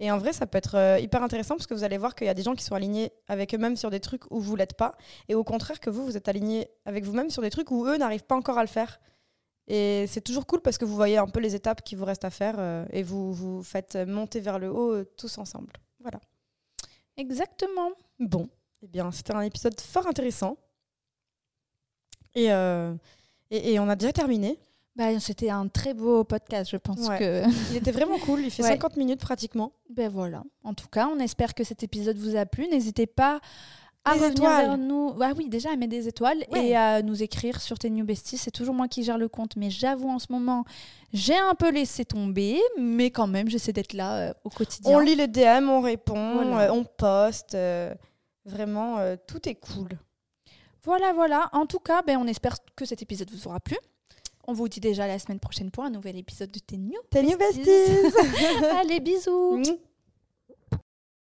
Et en vrai, ça peut être euh, hyper intéressant parce que vous allez voir qu'il y a des gens qui sont alignés avec eux-mêmes sur des trucs où vous l'êtes pas. Et au contraire, que vous, vous êtes alignés avec vous-même sur des trucs où eux n'arrivent pas encore à le faire. Et c'est toujours cool parce que vous voyez un peu les étapes qui vous restent à faire euh, et vous vous faites monter vers le haut euh, tous ensemble. Voilà. Exactement. Bon, eh bien, c'était un épisode fort intéressant. Et, et, et on a déjà terminé. Bah, c'était un très beau podcast, je pense que. Il était vraiment cool, il fait *laughs* 50 minutes pratiquement. Ben voilà. En tout cas, on espère que cet épisode vous a plu. N'hésitez pas à revenir vers nous. Ah oui, déjà à mettre des étoiles et à nous écrire sur tes New Besties. C'est toujours moi qui gère le compte, mais j'avoue en ce moment, j'ai un peu laissé tomber, mais quand même, j'essaie d'être là euh, au quotidien. On lit les DM, on répond, euh, on poste. Euh, vraiment, tout est cool. Voilà, voilà. En tout cas, ben, on espère que cet épisode vous aura plu. On vous dit déjà la semaine prochaine pour un nouvel épisode de Tes New Besties. *laughs* *laughs* Allez, bisous.